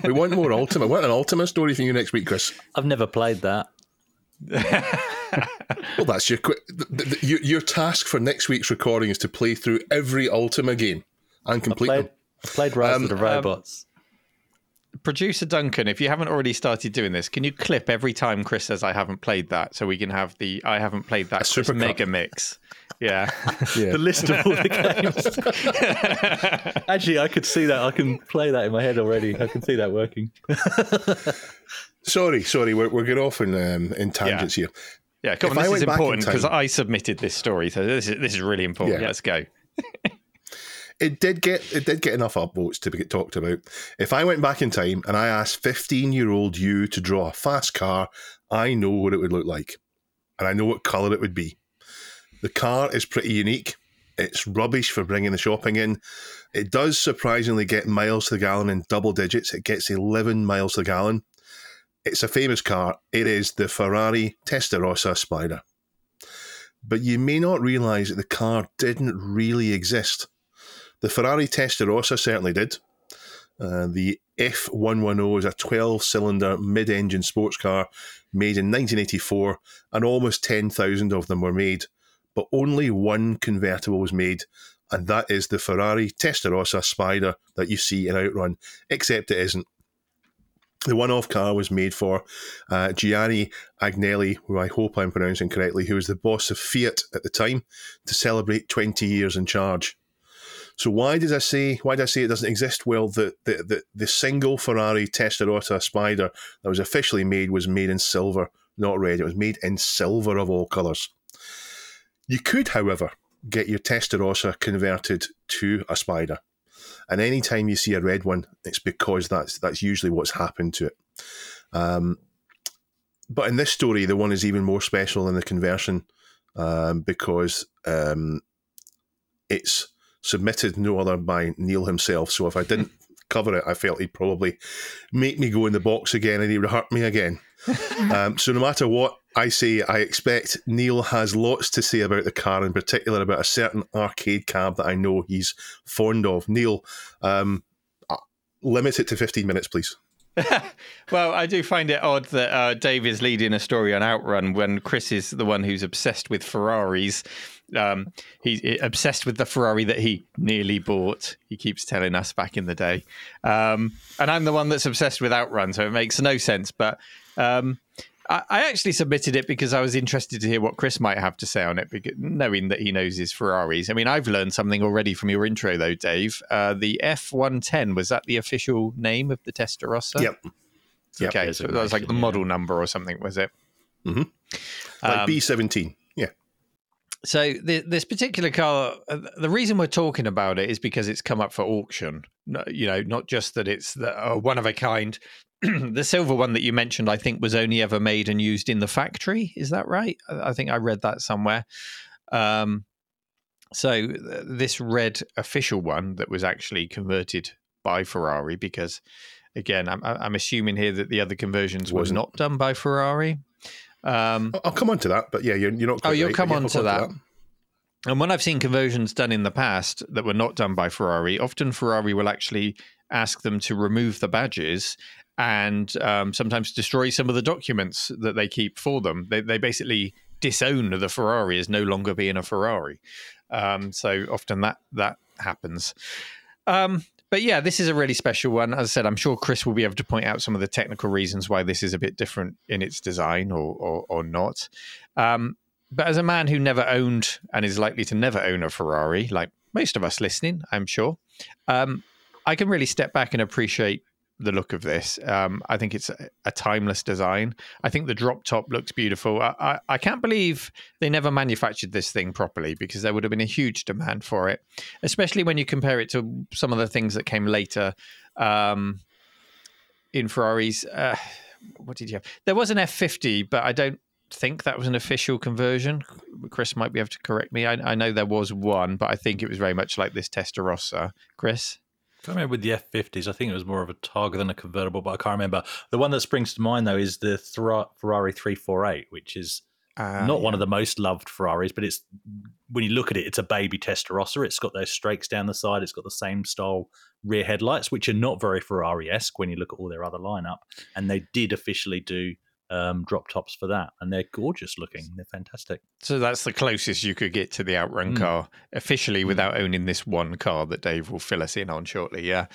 we want more Ultima. We want an Ultima story for you next week, Chris. I've never played that. Well, that's your quick. your, your task for next week's recording is to play through every Ultima game and complete Played, them. played Rise of the Robots. Producer Duncan, if you haven't already started doing this, can you clip every time Chris says I haven't played that so we can have the I haven't played that super cut. mega mix? Yeah. yeah. the list of all the games. Actually, I could see that. I can play that in my head already. I can see that working. Sorry, sorry, we're, we're getting off in, um, in tangents here. Yeah, come If on, this went is important because time- I submitted this story, so this is this is really important. Yeah. Let's go. It did get it did get enough upvotes to get talked about. If I went back in time and I asked fifteen year old you to draw a fast car, I know what it would look like, and I know what color it would be. The car is pretty unique. It's rubbish for bringing the shopping in. It does surprisingly get miles to the gallon in double digits. It gets 11 miles to the gallon. It's a famous car. It is the Ferrari Testarossa Spider. But you may not realize that the car didn't really exist. The Ferrari Testarossa certainly did. Uh, the F110 is a 12 cylinder mid engine sports car made in 1984, and almost 10,000 of them were made. But only one convertible was made, and that is the Ferrari Testarossa Spider that you see in Outrun, except it isn't. The one off car was made for uh, Gianni Agnelli, who I hope I'm pronouncing correctly, who was the boss of Fiat at the time, to celebrate 20 years in charge. So why did I say why did I say it doesn't exist? Well, the the, the, the single Ferrari Testarossa Spider that was officially made was made in silver, not red. It was made in silver of all colours. You could, however, get your Testarossa converted to a Spider, and any time you see a red one, it's because that's that's usually what's happened to it. Um, but in this story, the one is even more special than the conversion um, because um, it's submitted no other by Neil himself. So if I didn't cover it, I felt he'd probably make me go in the box again and he would hurt me again. um, so no matter what I say, I expect Neil has lots to say about the car, in particular about a certain arcade cab that I know he's fond of. Neil, um, uh, limit it to 15 minutes, please. Well, I do find it odd that uh, Dave is leading a story on Outrun when Chris is the one who's obsessed with Ferraris. Um, he's obsessed with the Ferrari that he nearly bought. He keeps telling us back in the day, um, and I'm the one that's obsessed with Outrun, so it makes no sense. But um, I, I actually submitted it because I was interested to hear what Chris might have to say on it, because, knowing that he knows his Ferraris. I mean, I've learned something already from your intro, though, Dave. Uh, the F110 was that the official name of the Testarossa? Yep. Yep. Okay, so that was like the model number or something, was it? Like Um, B17. So the, this particular car, uh, the reason we're talking about it is because it's come up for auction. You know, not just that it's the, uh, one of a kind. the silver one that you mentioned, I think, was only ever made and used in the factory. Is that right? I think I read that somewhere. Um, so th- this red official one that was actually converted by Ferrari, because again, I'm, I'm assuming here that the other conversions Wasn't. not done by Ferrari. Um, I'll- come on to that, but yeah, you're, you're not. Oh, you'll come on to that. And when I've seen conversions done in the past that were not done by Ferrari, often Ferrari will actually ask them to remove the badges and um, sometimes destroy some of the documents that they keep for them. They, they basically disown the Ferrari as no longer being a Ferrari. Um, so often that that happens. Um, but yeah, this is a really special one. As I said, I'm sure Chris will be able to point out some of the technical reasons why this is a bit different in its design or or, or not. Um, but as a man who never owned and is likely to never own a Ferrari, like most of us listening, I'm sure, um, I can really step back and appreciate the look of this. Um, I think it's a, a timeless design. I think the drop top looks beautiful. I, I, I can't believe they never manufactured this thing properly because there would have been a huge demand for it, especially when you compare it to some of the things that came later um, in Ferraris. Uh, what did you have? There was an F50, but I don't think that was an official conversion. Chris might be able to correct me. I, I know there was one, but I think it was very much like this Testarossa. Chris? I remember with the F50s, I think it was more of a Targa than a convertible, but I can't remember. The one that springs to mind, though, is the Thra- Ferrari 348, which is Uh, not one of the most loved Ferraris, but it's when you look at it, it's a baby Testarossa. It's got those strakes down the side. It's got the same style rear headlights, which are not very Ferrari esque when you look at all their other lineup. And they did officially do um, drop tops for that, and they're gorgeous looking. They're fantastic. So that's the closest you could get to the Outrun Mm. car officially without owning this one car that Dave will fill us in on shortly. Yeah.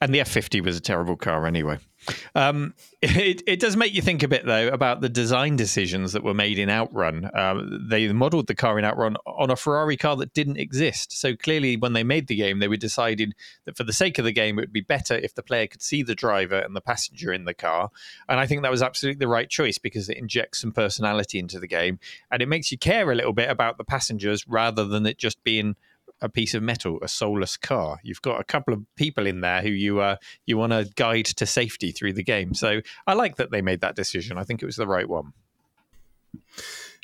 And the F50 was a terrible car anyway. Um, it, it does make you think a bit, though, about the design decisions that were made in Outrun. Um, they modeled the car in Outrun on a Ferrari car that didn't exist. So clearly, when they made the game, they were decided that for the sake of the game, it would be better if the player could see the driver and the passenger in the car. And I think that was absolutely the right choice because it injects some personality into the game and it makes you care a little bit about the passengers rather than it just being a piece of metal, a soulless car. You've got a couple of people in there who you uh, you want to guide to safety through the game. So I like that they made that decision. I think it was the right one.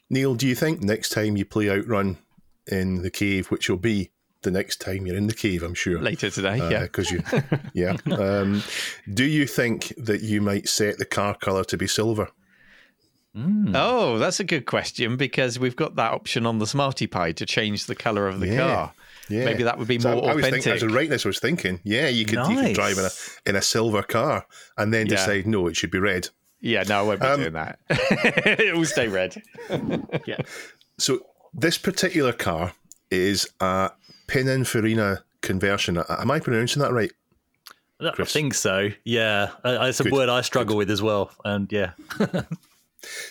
Neil, do you think next time you play Outrun in the cave, which will be the next time you're in the cave, I'm sure. Later today, yeah. Because you, yeah. Um, do you think that you might set the car colour to be silver? Mm. Oh, that's a good question because we've got that option on the SmartyPi to change the color of the Yeah. car. Yeah. Maybe that would be So more I, I was authentic. thinking, as a rightness, I was thinking, yeah, you could you could drive in a in a silver car and then Yeah. decide no, it should be red. Yeah, no, I won't be Um, doing that. it will stay red. Yeah. So this particular car is a Pininfarina conversion. Am I pronouncing that right? I think so. Yeah, uh, it's a Good. word I struggle with as well. And yeah,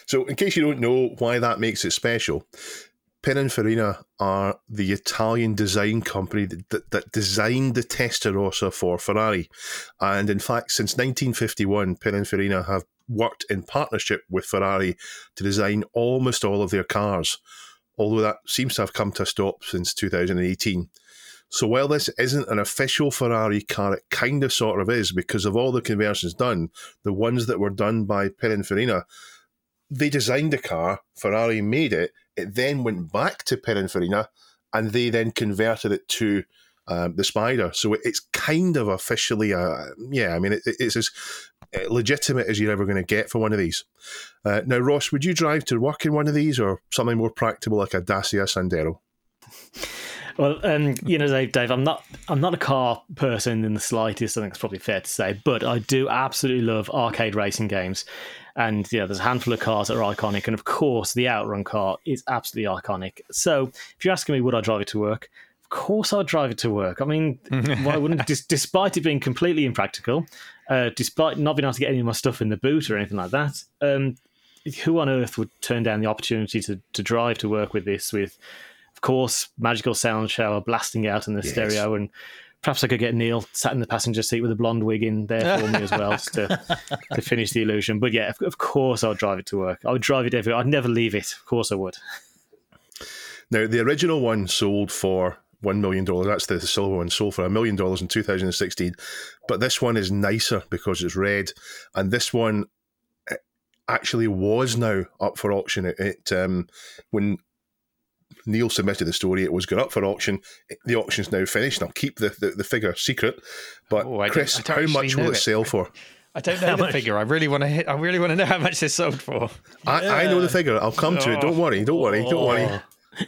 So, in case you don't know why that makes it special, Pininfarina are the Italian design company that, that, that designed the Testarossa for Ferrari. And in fact, since 1951, Pininfarina have worked in partnership with Ferrari to design almost all of their cars, although that seems to have come to a stop since 2018. So while this isn't an official Ferrari car, it kind of sort of is because of all the conversions done. The ones that were done by Pininfarina they designed the car, Ferrari made it, it then went back to Pininfarina, and they then converted it to um, the Spider. So it's kind of officially a yeah. I mean, it, it's as legitimate as you're ever going to get for one of these. Uh, now, Ross, would you drive to work in one of these, or something more practical like a Dacia Sandero? Well, um, you know, Dave, Dave, I'm not, I'm not a car person in the slightest. I think it's probably fair to say, but I do absolutely love arcade racing games, and yeah, there's a handful of cars that are iconic, and of course, the Outrun car is absolutely iconic. So, if you're asking me, would I drive it to work? Of course, I'd drive it to work. I mean, why wouldn't? Dis- despite it being completely impractical, uh, despite not being able to get any of my stuff in the boot or anything like that, um, who on earth would turn down the opportunity to, to drive to work with this with course magical sound shower blasting out in the Yes. stereo and perhaps i could get neil sat in the passenger seat with a blonde wig in there for me as well to, to finish the illusion but yeah of, of course i'd drive it to work i would drive it everywhere i'd never leave it of course i would Now, the original one sold for $1 million. That's the silver one, sold for a million dollars in 2016. But this one is nicer because it's red. And this one eh, actually was now up for auction. It, it um, When Neil submitted the story, it was going up for auction. The auction's now finished. And I'll keep the, the, the figure secret. But, Oh, I Chris, how much will it it. sell for? I don't know the figure. I really want to hit. I really want to know how much this sold for. I, I know the figure. I'll come to it. Don't worry. Don't worry. Don't worry. Oh.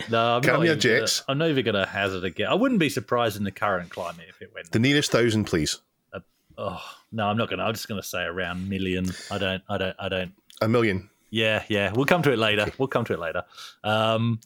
no, I'm Calm not even gonna- I'm not even going to hazard a guess. I wouldn't be surprised in the current climate if it went. The nearest thousand, please. Oh no, I'm not going to. I'm just going to say around million. I don't. I don't. I don't. A million. Yeah, yeah. We'll come to it later. We'll come to it later. Um,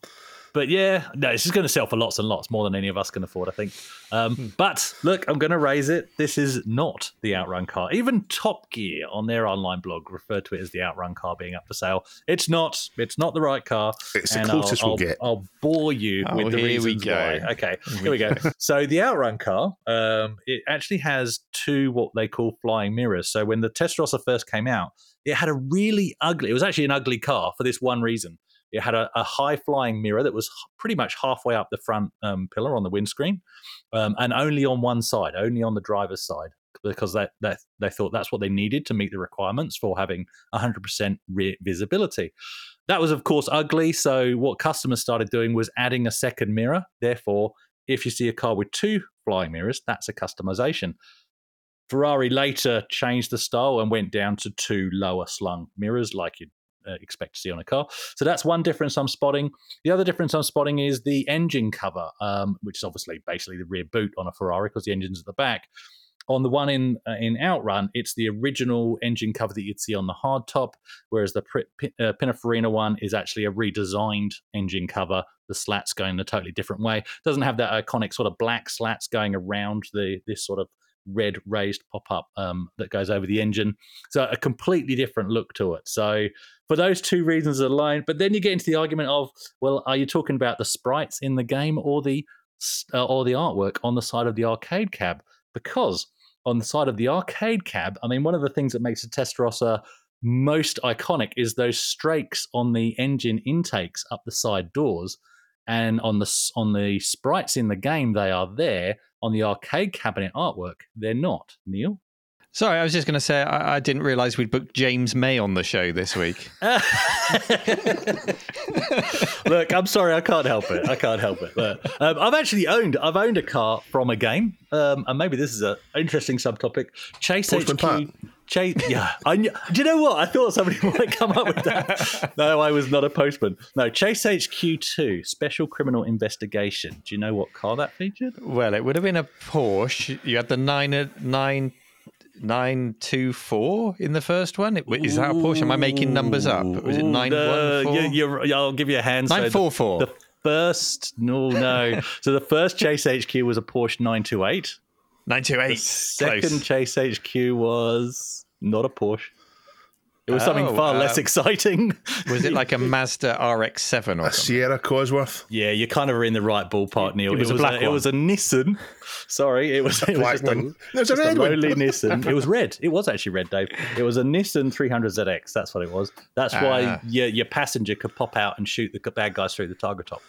but yeah, no, it's just going to sell for lots and lots more than any of us can afford, I think. Um, but look, I'm going to raise it. This is not the Outrun car. Even Top Gear on their online blog referred to it as the Outrun car being up for sale. It's not. It's not the right car. It's the and closest I'll, we'll I'll- get. I'll bore you Oh, with the here we reasons go. why. Okay, here we go. so the Outrun car, um, it actually has two what they call flying mirrors. So when the Testarossa first came out, it had a really ugly. It was actually an ugly car for this one reason. It had a, a high flying mirror that was pretty much halfway up the front um, pillar on the windscreen, um, and only on one side, only on the driver's side, because that, that they thought that's what they needed to meet the requirements for having 100% rear visibility. That was, of course, ugly. So what customers started doing was adding a second mirror. Therefore, if you see a car with two flying mirrors, that's a customization. Ferrari later changed the style and went down to two lower slung mirrors, like you'd expect to see on a car. So that's one difference I'm spotting. The other difference I'm spotting is the engine cover, um, which is obviously basically the rear boot on a Ferrari because the engine's at the back. On the one in uh, in Outrun, it's the original engine cover that you'd see on the hardtop, whereas the Pri- uh, Pininfarina one is actually a redesigned engine cover. The slats going a totally different way. Doesn't have that iconic sort of black slats going around the this sort of red raised pop up um, that goes over the engine. So a completely different look to it. So for those two reasons alone, but then you get into the argument of, well, are you talking about the sprites in the game or the uh, or the artwork on the side of the arcade cab? Because on the side of the arcade cab, I mean, one of the things that makes a Testarossa most iconic is those strakes on the engine intakes up the side doors. And on the on the sprites in the game, they are there. On the arcade cabinet artwork, they're not. Neil, Sorry, I was just going to say I, I didn't realise we'd booked James May on the show this week. Look, I'm sorry, I can't help it. I can't help it. Look, um, I've actually owned I've owned a car from a game, um, and maybe this is an interesting subtopic. Chase Postman HQ. Pat. Chase, yeah. I knew, do you know what? I thought somebody might come up with that. No, I was not a postman. No, Chase HQ two, Special Criminal Investigation. Do you know what car that featured? Well, it would have been a Porsche. You had the nine nine nine two four in the first one. It- Is that a Porsche? Am I making numbers up? Was it Ooh, nine no, one four? you- I'll give you a hand. So Nine four four. The first, no, no. so the first Chase HQ was a Porsche 928. Nine two The eight. second Chase HQ was not a Porsche. It was something Oh, far uh, less exciting. Was it like a Mazda RX seven or A something? Sierra Cosworth. Yeah, you kind of are in the right ballpark, Neil. it was a black It one. was a Nissan. Sorry, it was, it was black just, one. a, There's a just red one. lowly Nissan. It was red. It was actually red, Dave. It was a Nissan 300ZX. That's what it was. That's why Ah. your, your passenger could pop out and shoot the bad guys through the targa top.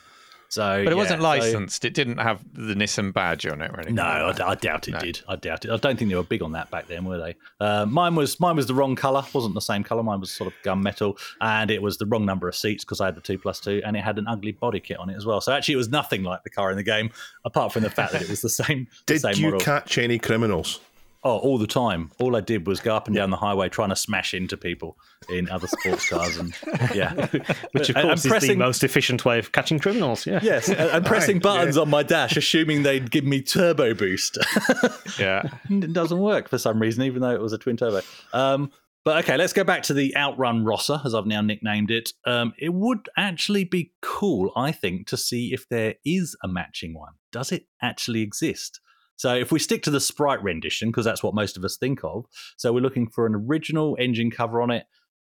So, But it yeah, wasn't so- licensed. It didn't have the Nissan badge on it or anything. No, I, like that. I doubt it No. did. I doubt it. I don't think they were big on that back then, were they? Uh, mine was mine was the wrong color. wasn't the same color. Mine was sort of gunmetal, and it was the wrong number of seats because I had the two plus two, and it had an ugly body kit on it as well. So actually, it was nothing like the car in the game, apart from the fact that it was the same. the Did same you model. catch any criminals? Oh, all the time. All I did was go up and down the highway trying to smash into people in other sports cars, and yeah, Which, of And- and course, is the most efficient way of catching criminals. Yeah. Yes, and, and pressing buttons on my dash, assuming they'd give me turbo boost. Yeah. it doesn't work for some reason, even though it was a twin turbo. Um, but okay, let's go back to the Outrun Rossa, as I've now nicknamed it. Um, it would actually be cool, I think, to see if there is a matching one. Does it actually exist? So if we stick to the sprite rendition, because that's what most of us think of, so we're looking for an original engine cover on it,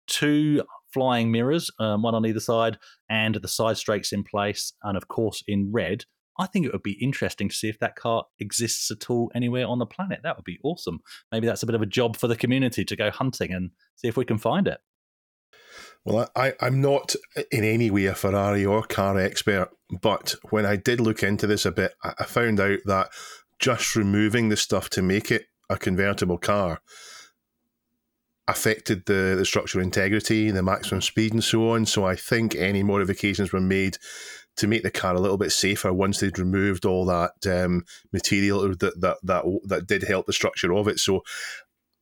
two flying mirrors, um, one on either side, and the side strakes in place, and of course in red. I think it would be interesting to see if that car exists at all anywhere on the planet. That would be awesome. Maybe that's a bit of a job for the community to go hunting and see if we can find it. Well, I, I'm not in any way a Ferrari or car expert, but when I did look into this a bit, I found out that just removing the stuff to make it a convertible car affected the, the structural integrity, the maximum speed, and so on. So I think any modifications were made to make the car a little bit safer once they'd removed all that um, material that, that that that did help the structure of it. So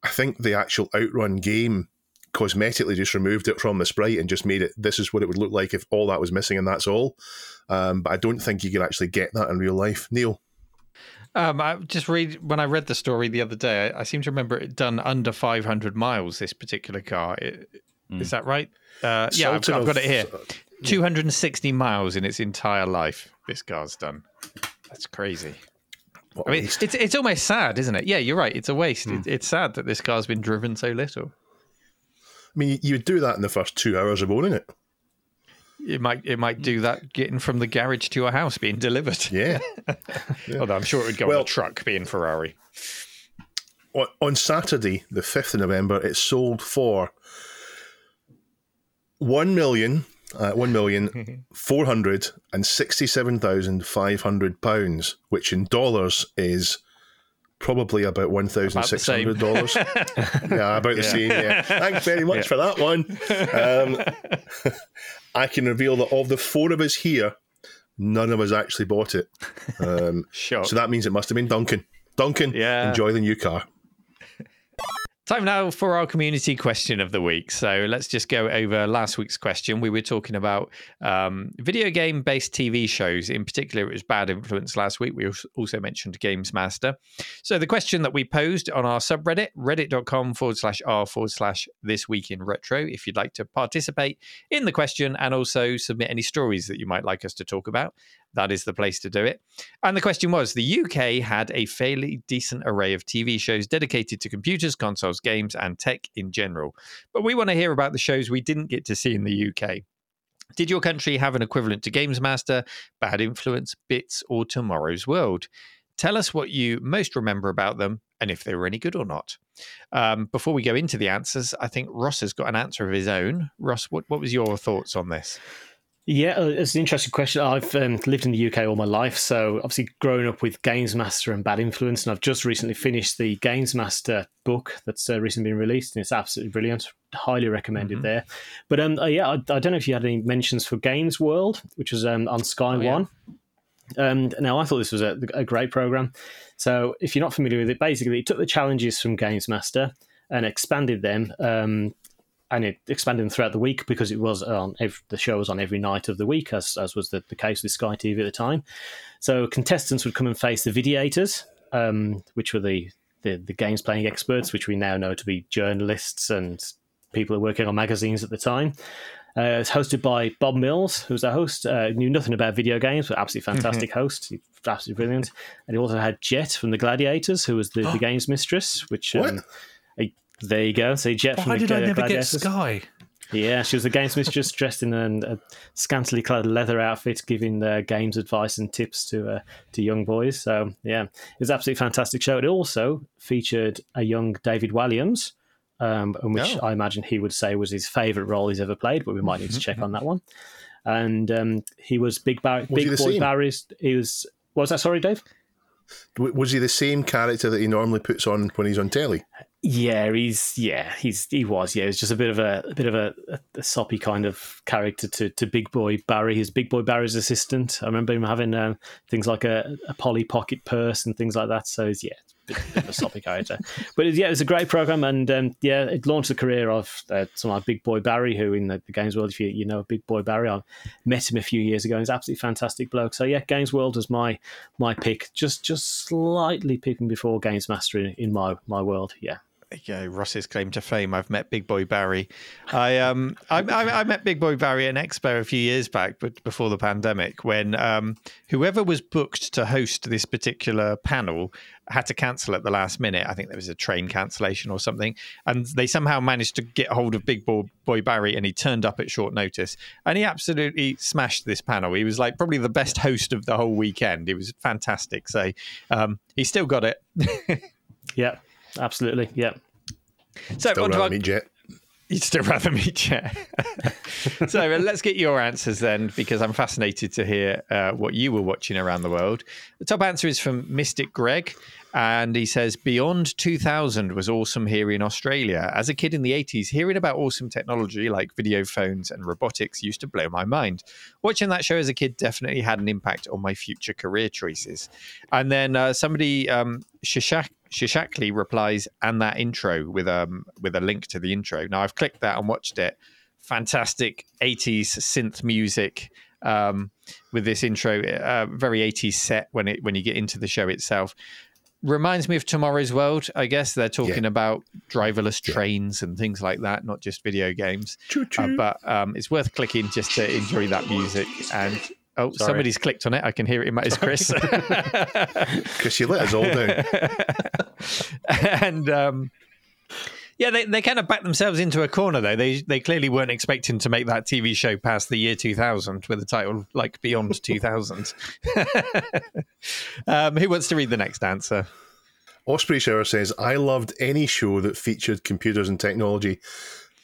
I think the actual outrun game cosmetically just removed it from the sprite and just made it this is what it would look like if all that was missing and that's all. Um, but I don't think you can actually get that in real life. Neil, Um, I just read when I read the story the other day. I, I seem to remember it done under 500 miles. This particular car, I- is that right? Uh, yeah, I've Sultan got, I've got it here. 260 miles in its entire life. This car's done. That's crazy. what I mean, waste. it's it's almost sad, isn't it? Yeah, you're right. It's a waste. It, it's sad that this car's been driven so little. I mean, you would do that in the first two hours of owning it. It might it might do that getting from the garage to your house being delivered. Yeah. Although I'm sure it would go on Well- a truck being Ferrari. on, on Saturday, the 5th of November, it sold for one million, uh, one million four hundred and sixty-seven thousand five hundred pounds, which in dollars is probably about one thousand six hundred dollars. yeah, about the same. Yeah, thanks very much for that one. Um, I can reveal that of the four of us here, none of us actually bought it. Um, Sure. so that means it must have been Duncan. Duncan, Yeah. enjoy the new car. Time now for our community question of the week. So let's just go over last week's question. We were talking about um, video game based TV shows. In particular, it was Bad Influence last week. We also mentioned Games Master. So the question that we posed on our subreddit, reddit.com forward slash r forward slash this week in retro, if you'd like to participate in the question and also submit any stories that you might like us to talk about, that is the place to do it. And the question was the UK had a fairly decent array of TV shows dedicated to computers, consoles, games, and tech in general. But we want to hear about the shows we didn't get to see in the UK. Did your country have an equivalent to Games Master, Bad Influence, Bits, or Tomorrow's World? Tell us what you most remember about them and if they were any good or not. Um, before we go into the answers, I think Ross has got an answer of his own. Ross, what, what was your thoughts on this? Yeah, uh, it's an interesting question. I've um, lived in the UK all my life, so obviously growing up with Games Master and Bad Influence, and I've just recently finished the Games Master book that's uh, recently been released, and it's absolutely brilliant. Highly recommended mm-hmm. there. But um, uh, yeah, I, I, don't know if you had any mentions for Games World, which was um, on Sky oh, One. Um, now, I thought this was a, a great program. So, if you're not familiar with it, basically, it took the challenges from Games Master and expanded them um, and it expanded throughout the week because it was on every, the show was on every night of the week, as as was the, the case with Sky TV at the time. So contestants would come and face the videators, um, which were the, the the games playing experts, which we now know to be journalists and people who were working on magazines at the time. Uh, it's hosted by Bob Mills, who's a host. Uh, knew nothing about video games, but absolutely mm-hmm. fantastic host. Absolutely brilliant. And he also had Jet from the Gladiators, who was the, the games mistress, which um, there you go. So Jet Why from the did I never get Sky? Yeah, she was a games mistress dressed in a, a scantily clad leather outfit, giving uh, games advice and tips to uh, to young boys. So yeah, it was absolutely fantastic show. It also featured a young David Walliams, um, which oh. I imagine he would say was his favourite role he's ever played, but we might need to check on that one. And um, he was Big Bar- was Big Boy same? Barry's. He was. What was that? Sorry, Dave. Was he the same character that he normally puts on when he's on telly? Yeah, he's yeah, he's he was yeah. It was just a bit of a, a bit of a, a, soppy kind of character to, to Big Boy Barry. His Big Boy Barry's assistant. I remember him having um, things like a, a Polly Pocket purse and things like that. So yeah, bit, of a soppy character. But yeah, it was a great program, and um, yeah, it launched the career of uh, someone like Big Boy Barry, who in the, the, games world, if you you know Big Boy Barry, I met him a few years ago. He's absolutely fantastic bloke. So yeah, Games World was my my pick, just just slightly picking before Games Master in, in my my world. Yeah yeah, Ross's claim to fame. I've met Big Boy Barry. I um I, I, I, met Big Boy Barry at an expo a few years back, but before the pandemic, when um whoever was booked to host this particular panel had to cancel at the last minute. I think there was a train cancellation or something, and they somehow managed to get hold of Big Boy, Boy Barry, and he turned up at short notice, and he absolutely smashed this panel. He was like probably the best host of the whole weekend. It was fantastic. So um, he still got it. yeah, absolutely. Yeah. So Still rather me Jet. You'd still rather me Jet. so uh, let's get your answers then, because I'm fascinated to hear uh, what you were watching around the world. The top answer is from Mystic Greg, and he says, Beyond 2000 was awesome here in Australia. As a kid in the 80s, hearing about awesome technology like video phones and robotics used to blow my mind. Watching that show as a kid definitely had an impact on my future career choices. And then uh, somebody, um, Shishak, Shishakli replies, and that intro with um with a link to the intro. Now I've clicked that and watched it. Fantastic 80s synth music um, with this intro, uh, very 80s set when it when you get into the show itself reminds me of Tomorrow's World. I guess they're talking yeah. about driverless yeah. trains and things like that, not just video games. Uh, but um, it's worth clicking just to enjoy that music. And oh, Sorry. somebody's clicked on it. I can hear it in my. It's Chris. Chris, you let us all down. and um, yeah, they, they kind of backed themselves into a corner though. They they clearly weren't expecting to make that TV show past the year 2000 with a title like Beyond 2000. um, who wants to read the next answer? Osprey Shower says, I loved any show that featured computers and technology,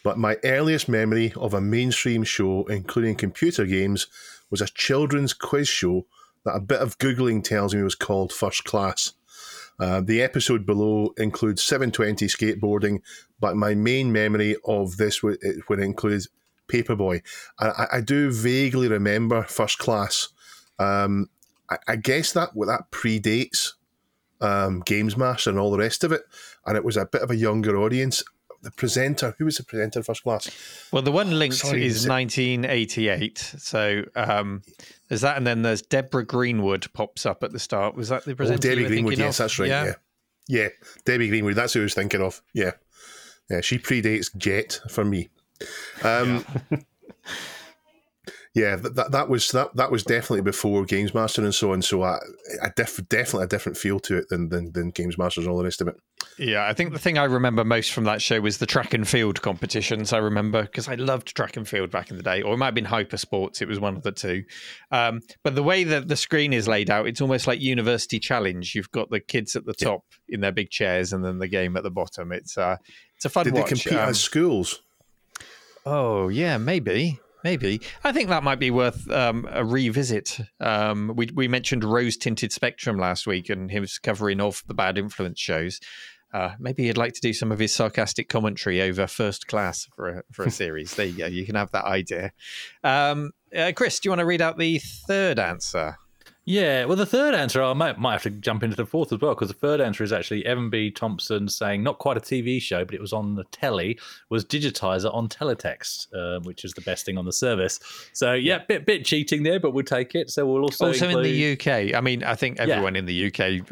but my earliest memory of a mainstream show, including computer games, was a children's quiz show that a bit of Googling tells me was called First Class. Uh, the episode below includes 720 skateboarding, but my main memory of this would, it would include Paperboy. I, I, do vaguely remember First Class. Um, I, I, guess that that predates um, Games Master and all the rest of it, and it was a bit of a younger audience. The presenter, who was the presenter of First Class? Well, the one linked Sorry, is is 1988. So um, there's that, and then there's Deborah Greenwood pops up at the start. Was that the Oh, presenter? you Debbie Greenwood. Yes, of? that's right. Yeah. yeah, Debbie Greenwood. That's who I was thinking of. Yeah, yeah. She predates Jet for me. Um, yeah, that, that that was that that was definitely before Games Master and so on. So I, I def, definitely a different feel to it than, than than Games Masters and all the rest of it. Yeah, I think the thing I remember most from that show was the track and field competitions. I remember because I loved track and field back in the day, or it might have been hyper sports. It was one of the two. Um, but the way that the screen is laid out, it's almost like University Challenge. You've got the kids at the top in their big chairs, and then the game at the bottom. It's uh, it's a fun Did watch. they compete Um, as schools? Oh yeah, maybe, maybe. I think that might be worth um, a revisit. Um, we we mentioned rose tinted spectrum last week, and he was covering off the bad influence shows. Uh, maybe he'd like to do some of his sarcastic commentary over first class for a, for a series. there you go. You can have that idea. Um, uh, Chris, do you want to read out the third answer? Yeah, well, the third answer, I might, might have to jump into the fourth as well, because the third answer is actually Evan B. Thompson saying not quite a TV show, but it was on the telly, was Digitizer on Teletext, uh, which is the best thing on the service. So, yeah, bit bit cheating there, but we'll take it. So, we'll also, also in the UK. I mean, I think everyone in the UK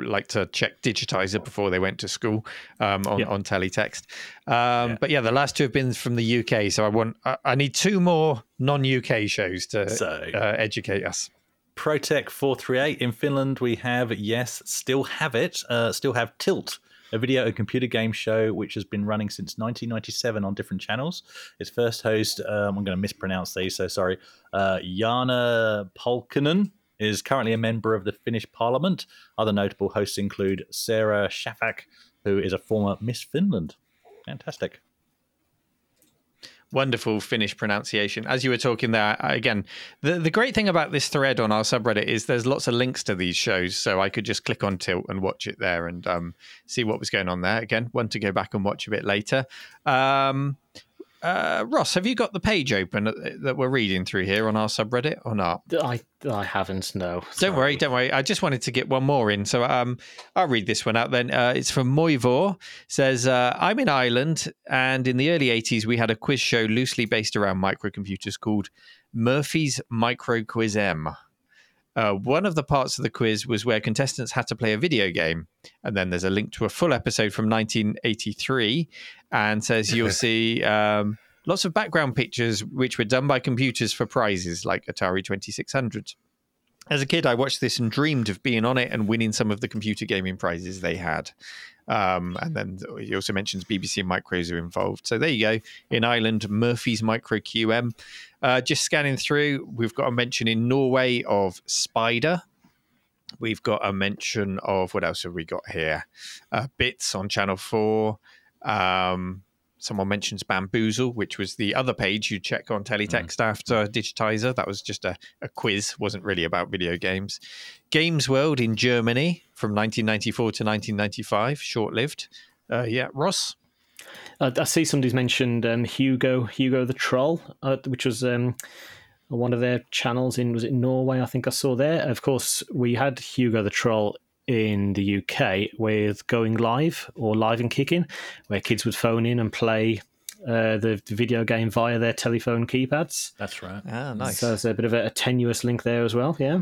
like to check Digitizer before they went to school um, on Yeah. on teletext. Um, But yeah, the last two have been from the UK. So I want I, I need two more non UK shows to So- uh, educate us. Protec 438 in Finland, we have, yes, still have it, uh, still have Tilt, a video and computer game show which has been running since 1997 on different channels. Its first host, um, I'm going to mispronounce these, so sorry, uh, Jana Polkinen is currently a member of the Finnish Parliament. Other notable hosts include Sara Chafak, who is a former Miss Finland. Fantastic. Wonderful Finnish pronunciation. As you were talking there, again, the, the great thing about this thread on our subreddit is there's lots of links to these shows. So I could just click on Tilt and watch it there and um, see what was going on there. Again, one to go back and watch a bit later. Um, uh, Ross, have you got the page open that- we're reading through here on our subreddit or not? I I haven't. No. Don't worry, don't worry. I just wanted to get one more in, so um, I'll read this one out. Then uh, it's from Moivor. Says uh, I'm in Ireland, and in the early '80s we had a quiz show loosely based around microcomputers called Murphy's Micro Quiz M. Uh, one of the parts of the quiz was where contestants had to play a video game, and then there's a link to a full episode from 1983, and says you'll see um, lots of background pictures which were done by computers for prizes like Atari 2600. As a kid, I watched this and dreamed of being on it and winning some of the computer gaming prizes they had. Um, and then he also mentions BBC Micros are involved. So there you go. In Ireland, Murphy's Micro QM. Uh, just scanning through, we've got a mention in Norway of Spider. We've got a mention of what else have we got here? Uh, Bits on Channel 4. Um, someone mentions Bamboozle, which was the other page you check on Teletext after Digitizer. That was just a, a quiz, wasn't really about video games. Games World in Germany from 1994 to 1995, short lived. Uh, yeah, Ross. I, I see somebody's mentioned um, Hugo Hugo the Troll, uh, which was um, one of their channels in was it Norway? I think I saw there. Of course, we had Hugo the Troll in the UK with Going Live or Live and Kicking, where kids would phone in and play uh, the, the video game via their telephone keypads. That's right. Ah, nice. So there's a bit of a, a tenuous link there as well. Yeah.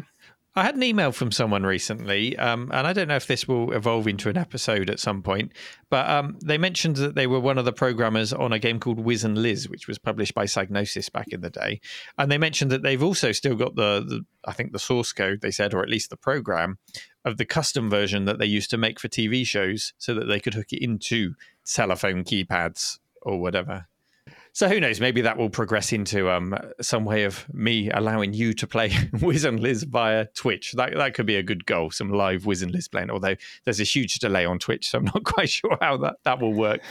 I had an email from someone recently, um, and I don't know if this will evolve into an episode at some point, but um, they mentioned that they were one of the programmers on a game called Wiz and Liz, which was published by Psygnosis back in the day. And they mentioned that they've also still got the, the I think, the source code, they said, or at least the program of the custom version that they used to make for TV shows so that they could hook it into telephone keypads or whatever. So who knows? Maybe that will progress into um, some way of me allowing you to play Wiz and Liz via Twitch. That that could be a good goal. Some live Wiz and Liz playing. Although there's a huge delay on Twitch, so I'm not quite sure how that that will work.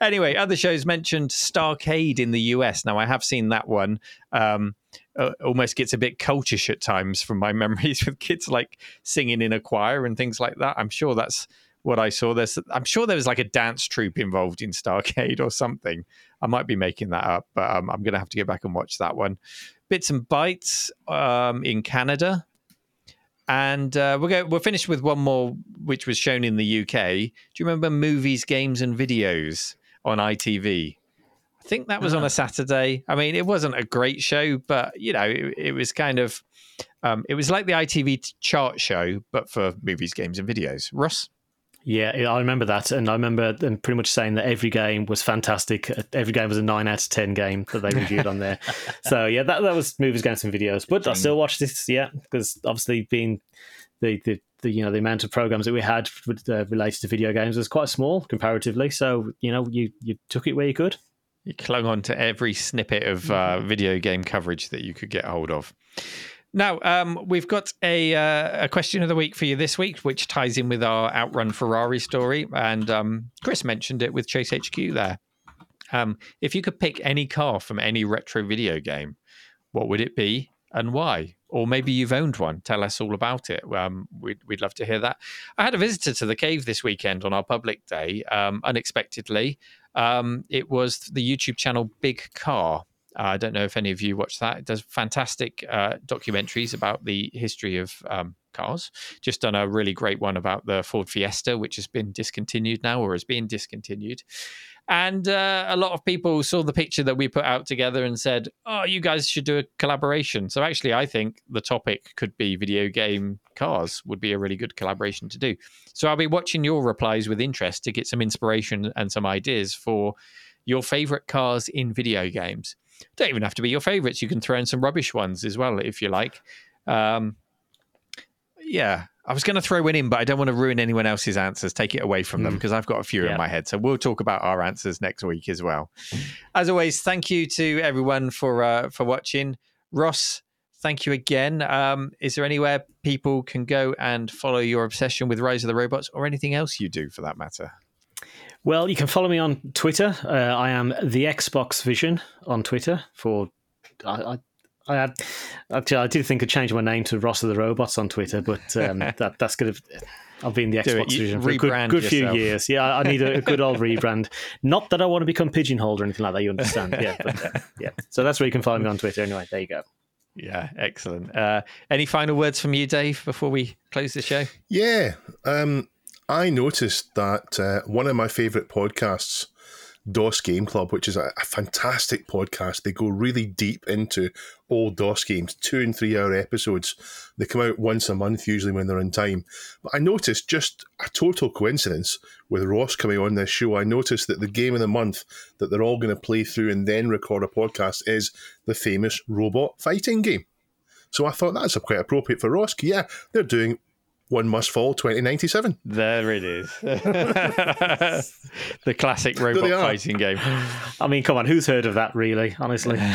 Anyway, other shows mentioned Starcade in the US. Now I have seen that one. Um, uh, almost gets a bit cultish at times from my memories with kids like singing in a choir and things like that. I'm sure that's what I saw. There's, I'm sure there was like a dance troupe involved in Starcade or something. I might be making that up, but um, I'm going to have to go back and watch that one. Bits and Bytes um, in Canada. and uh, we'll go. We'll finish with one more, which was shown in the UK. Do you remember movies, games, and videos on ITV? I think that was on a Saturday. I mean, it wasn't a great show, but you know, it, it was kind of. Um, it was like the ITV chart show, but for movies, games, and videos. Russ, Yeah, I remember that, and I remember them pretty much saying that every game was fantastic. Every game was a nine out of ten game that they reviewed on there. So yeah, that that was movies, games, and videos. But I still watched this, yeah, because obviously being the, the the you know the amount of programs that we had with, uh, related to video games was quite small comparatively. So you know you you took it where you could. you clung on to every snippet of uh, video game coverage that you could get hold of. Now, um, we've got a, uh, a question of the week for you this week, which ties in with our Outrun Ferrari story. And um, Chris mentioned it with Chase HQ there. Um, if you could pick any car from any retro video game, what would it be and why? Or maybe you've owned one. Tell us all about it. Um, we'd, we'd love to hear that. I had a visitor to the cave this weekend on our public day, um, unexpectedly. Um, it was the YouTube channel Big Car. Uh, I don't know if any of you watch that. It does fantastic uh, documentaries about the history of um, cars. Just done a really great one about the Ford Fiesta, which has been discontinued now or is being discontinued. And uh, a lot of people saw the picture that we put out together and said, "Oh, you guys should do a collaboration." So actually, I think the topic could be video game cars. Would be a really good collaboration to do. So I'll be watching your replies with interest to get some inspiration and some ideas for your favorite cars in video games. Don't even have to be your favorites. You can throw in some rubbish ones as well if you like. Um, yeah, I was going to throw one in, but I don't want to ruin anyone else's answers. Take it away from them because I've got a few Yeah. in my head. So we'll talk about our answers next week as well. As always, thank you to everyone for uh, for watching. Ross, thank you again. Um, is there anywhere people can go and follow your obsession with Rise of the Robots, or anything else you do for that matter? Well, you can follow me on Twitter. Uh, I am the Xbox Vision on Twitter. For I, I, I had actually I did think of changing my name to Ross of the Robots on Twitter, but um, that that's gonna. I've been the Xbox Vision for a good, good few years. Yeah, I I need a, a good old rebrand. Not that I want to become pigeonholed or anything like that. You understand? Yeah, but, yeah. So that's where you can find me on Twitter. Anyway, there you go. Yeah, excellent. Uh, any final words from you, Dave, before we close the show? Yeah. Um, I noticed that uh, one of my favourite podcasts, DOS Game Club, which is a, a fantastic podcast, they go really deep into old DOS games, two and three hour episodes. They come out once a month, usually when they're in time. But I noticed just a total coincidence with Ross coming on this show. I noticed that the game of the month that they're all going to play through and then record a podcast is the famous robot fighting game. So I thought that's quite appropriate for Ross. Yeah, they're doing One Must Fall 2097. There it is. the classic robot they fighting game. I mean, come on, who's heard of that? Really, honestly.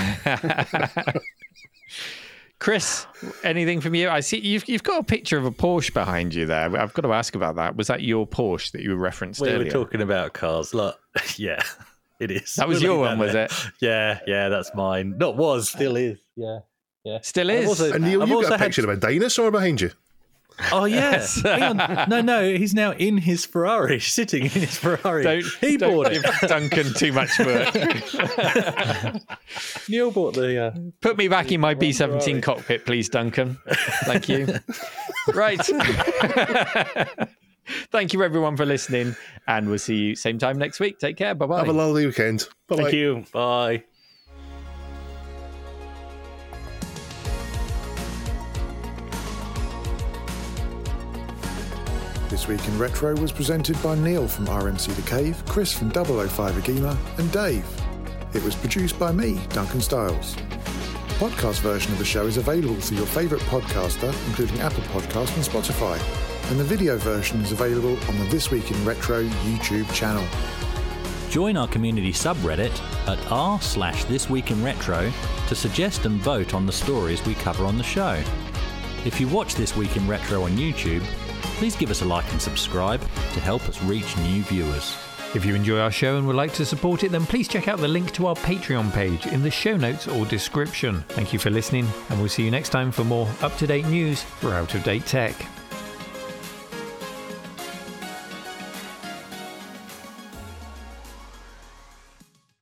Chris, anything from you? I see you've you've got a picture of a Porsche behind you there. I've got to ask about that. Was that your Porsche that you referenced We earlier? were talking about cars. Look, yeah, it is. That was We're your one, was it? Yeah, yeah, that's mine. Not was, still is. Yeah, yeah. Still I've is. also- And Neil, I've you got a had- picture of a dinosaur behind you. Oh yes. Hang on. No, no, he's now in his Ferrari, sitting in his Ferrari. don't he don't bought give it. Duncan too much work. Neil bought the. Uh... Put me back in my B seventeen cockpit, please, Duncan. Thank you. right. Thank you everyone for listening, and we'll see you same time next week. Take care. Bye bye. Have a lovely weekend. Bye Thank you. Bye. This Week in Retro was presented by Neil from RMC The Cave, Chris from 005 Agema, and Dave. It was produced by me, Duncan Stiles. Podcast version of the show is available through your favourite podcaster, including Apple Podcast and Spotify. And the video version is available on the This Week in Retro YouTube channel. Join our community subreddit at r slash this week in retro to suggest and vote on the stories we cover on the show. If you watch This Week in Retro on YouTube, please give us a like and subscribe to help us reach new viewers. If you enjoy our show and would like to support it, then please check out the link to our Patreon page in the show notes or description. Thank you for listening, and we'll see you next time for more up to date news for out of date tech.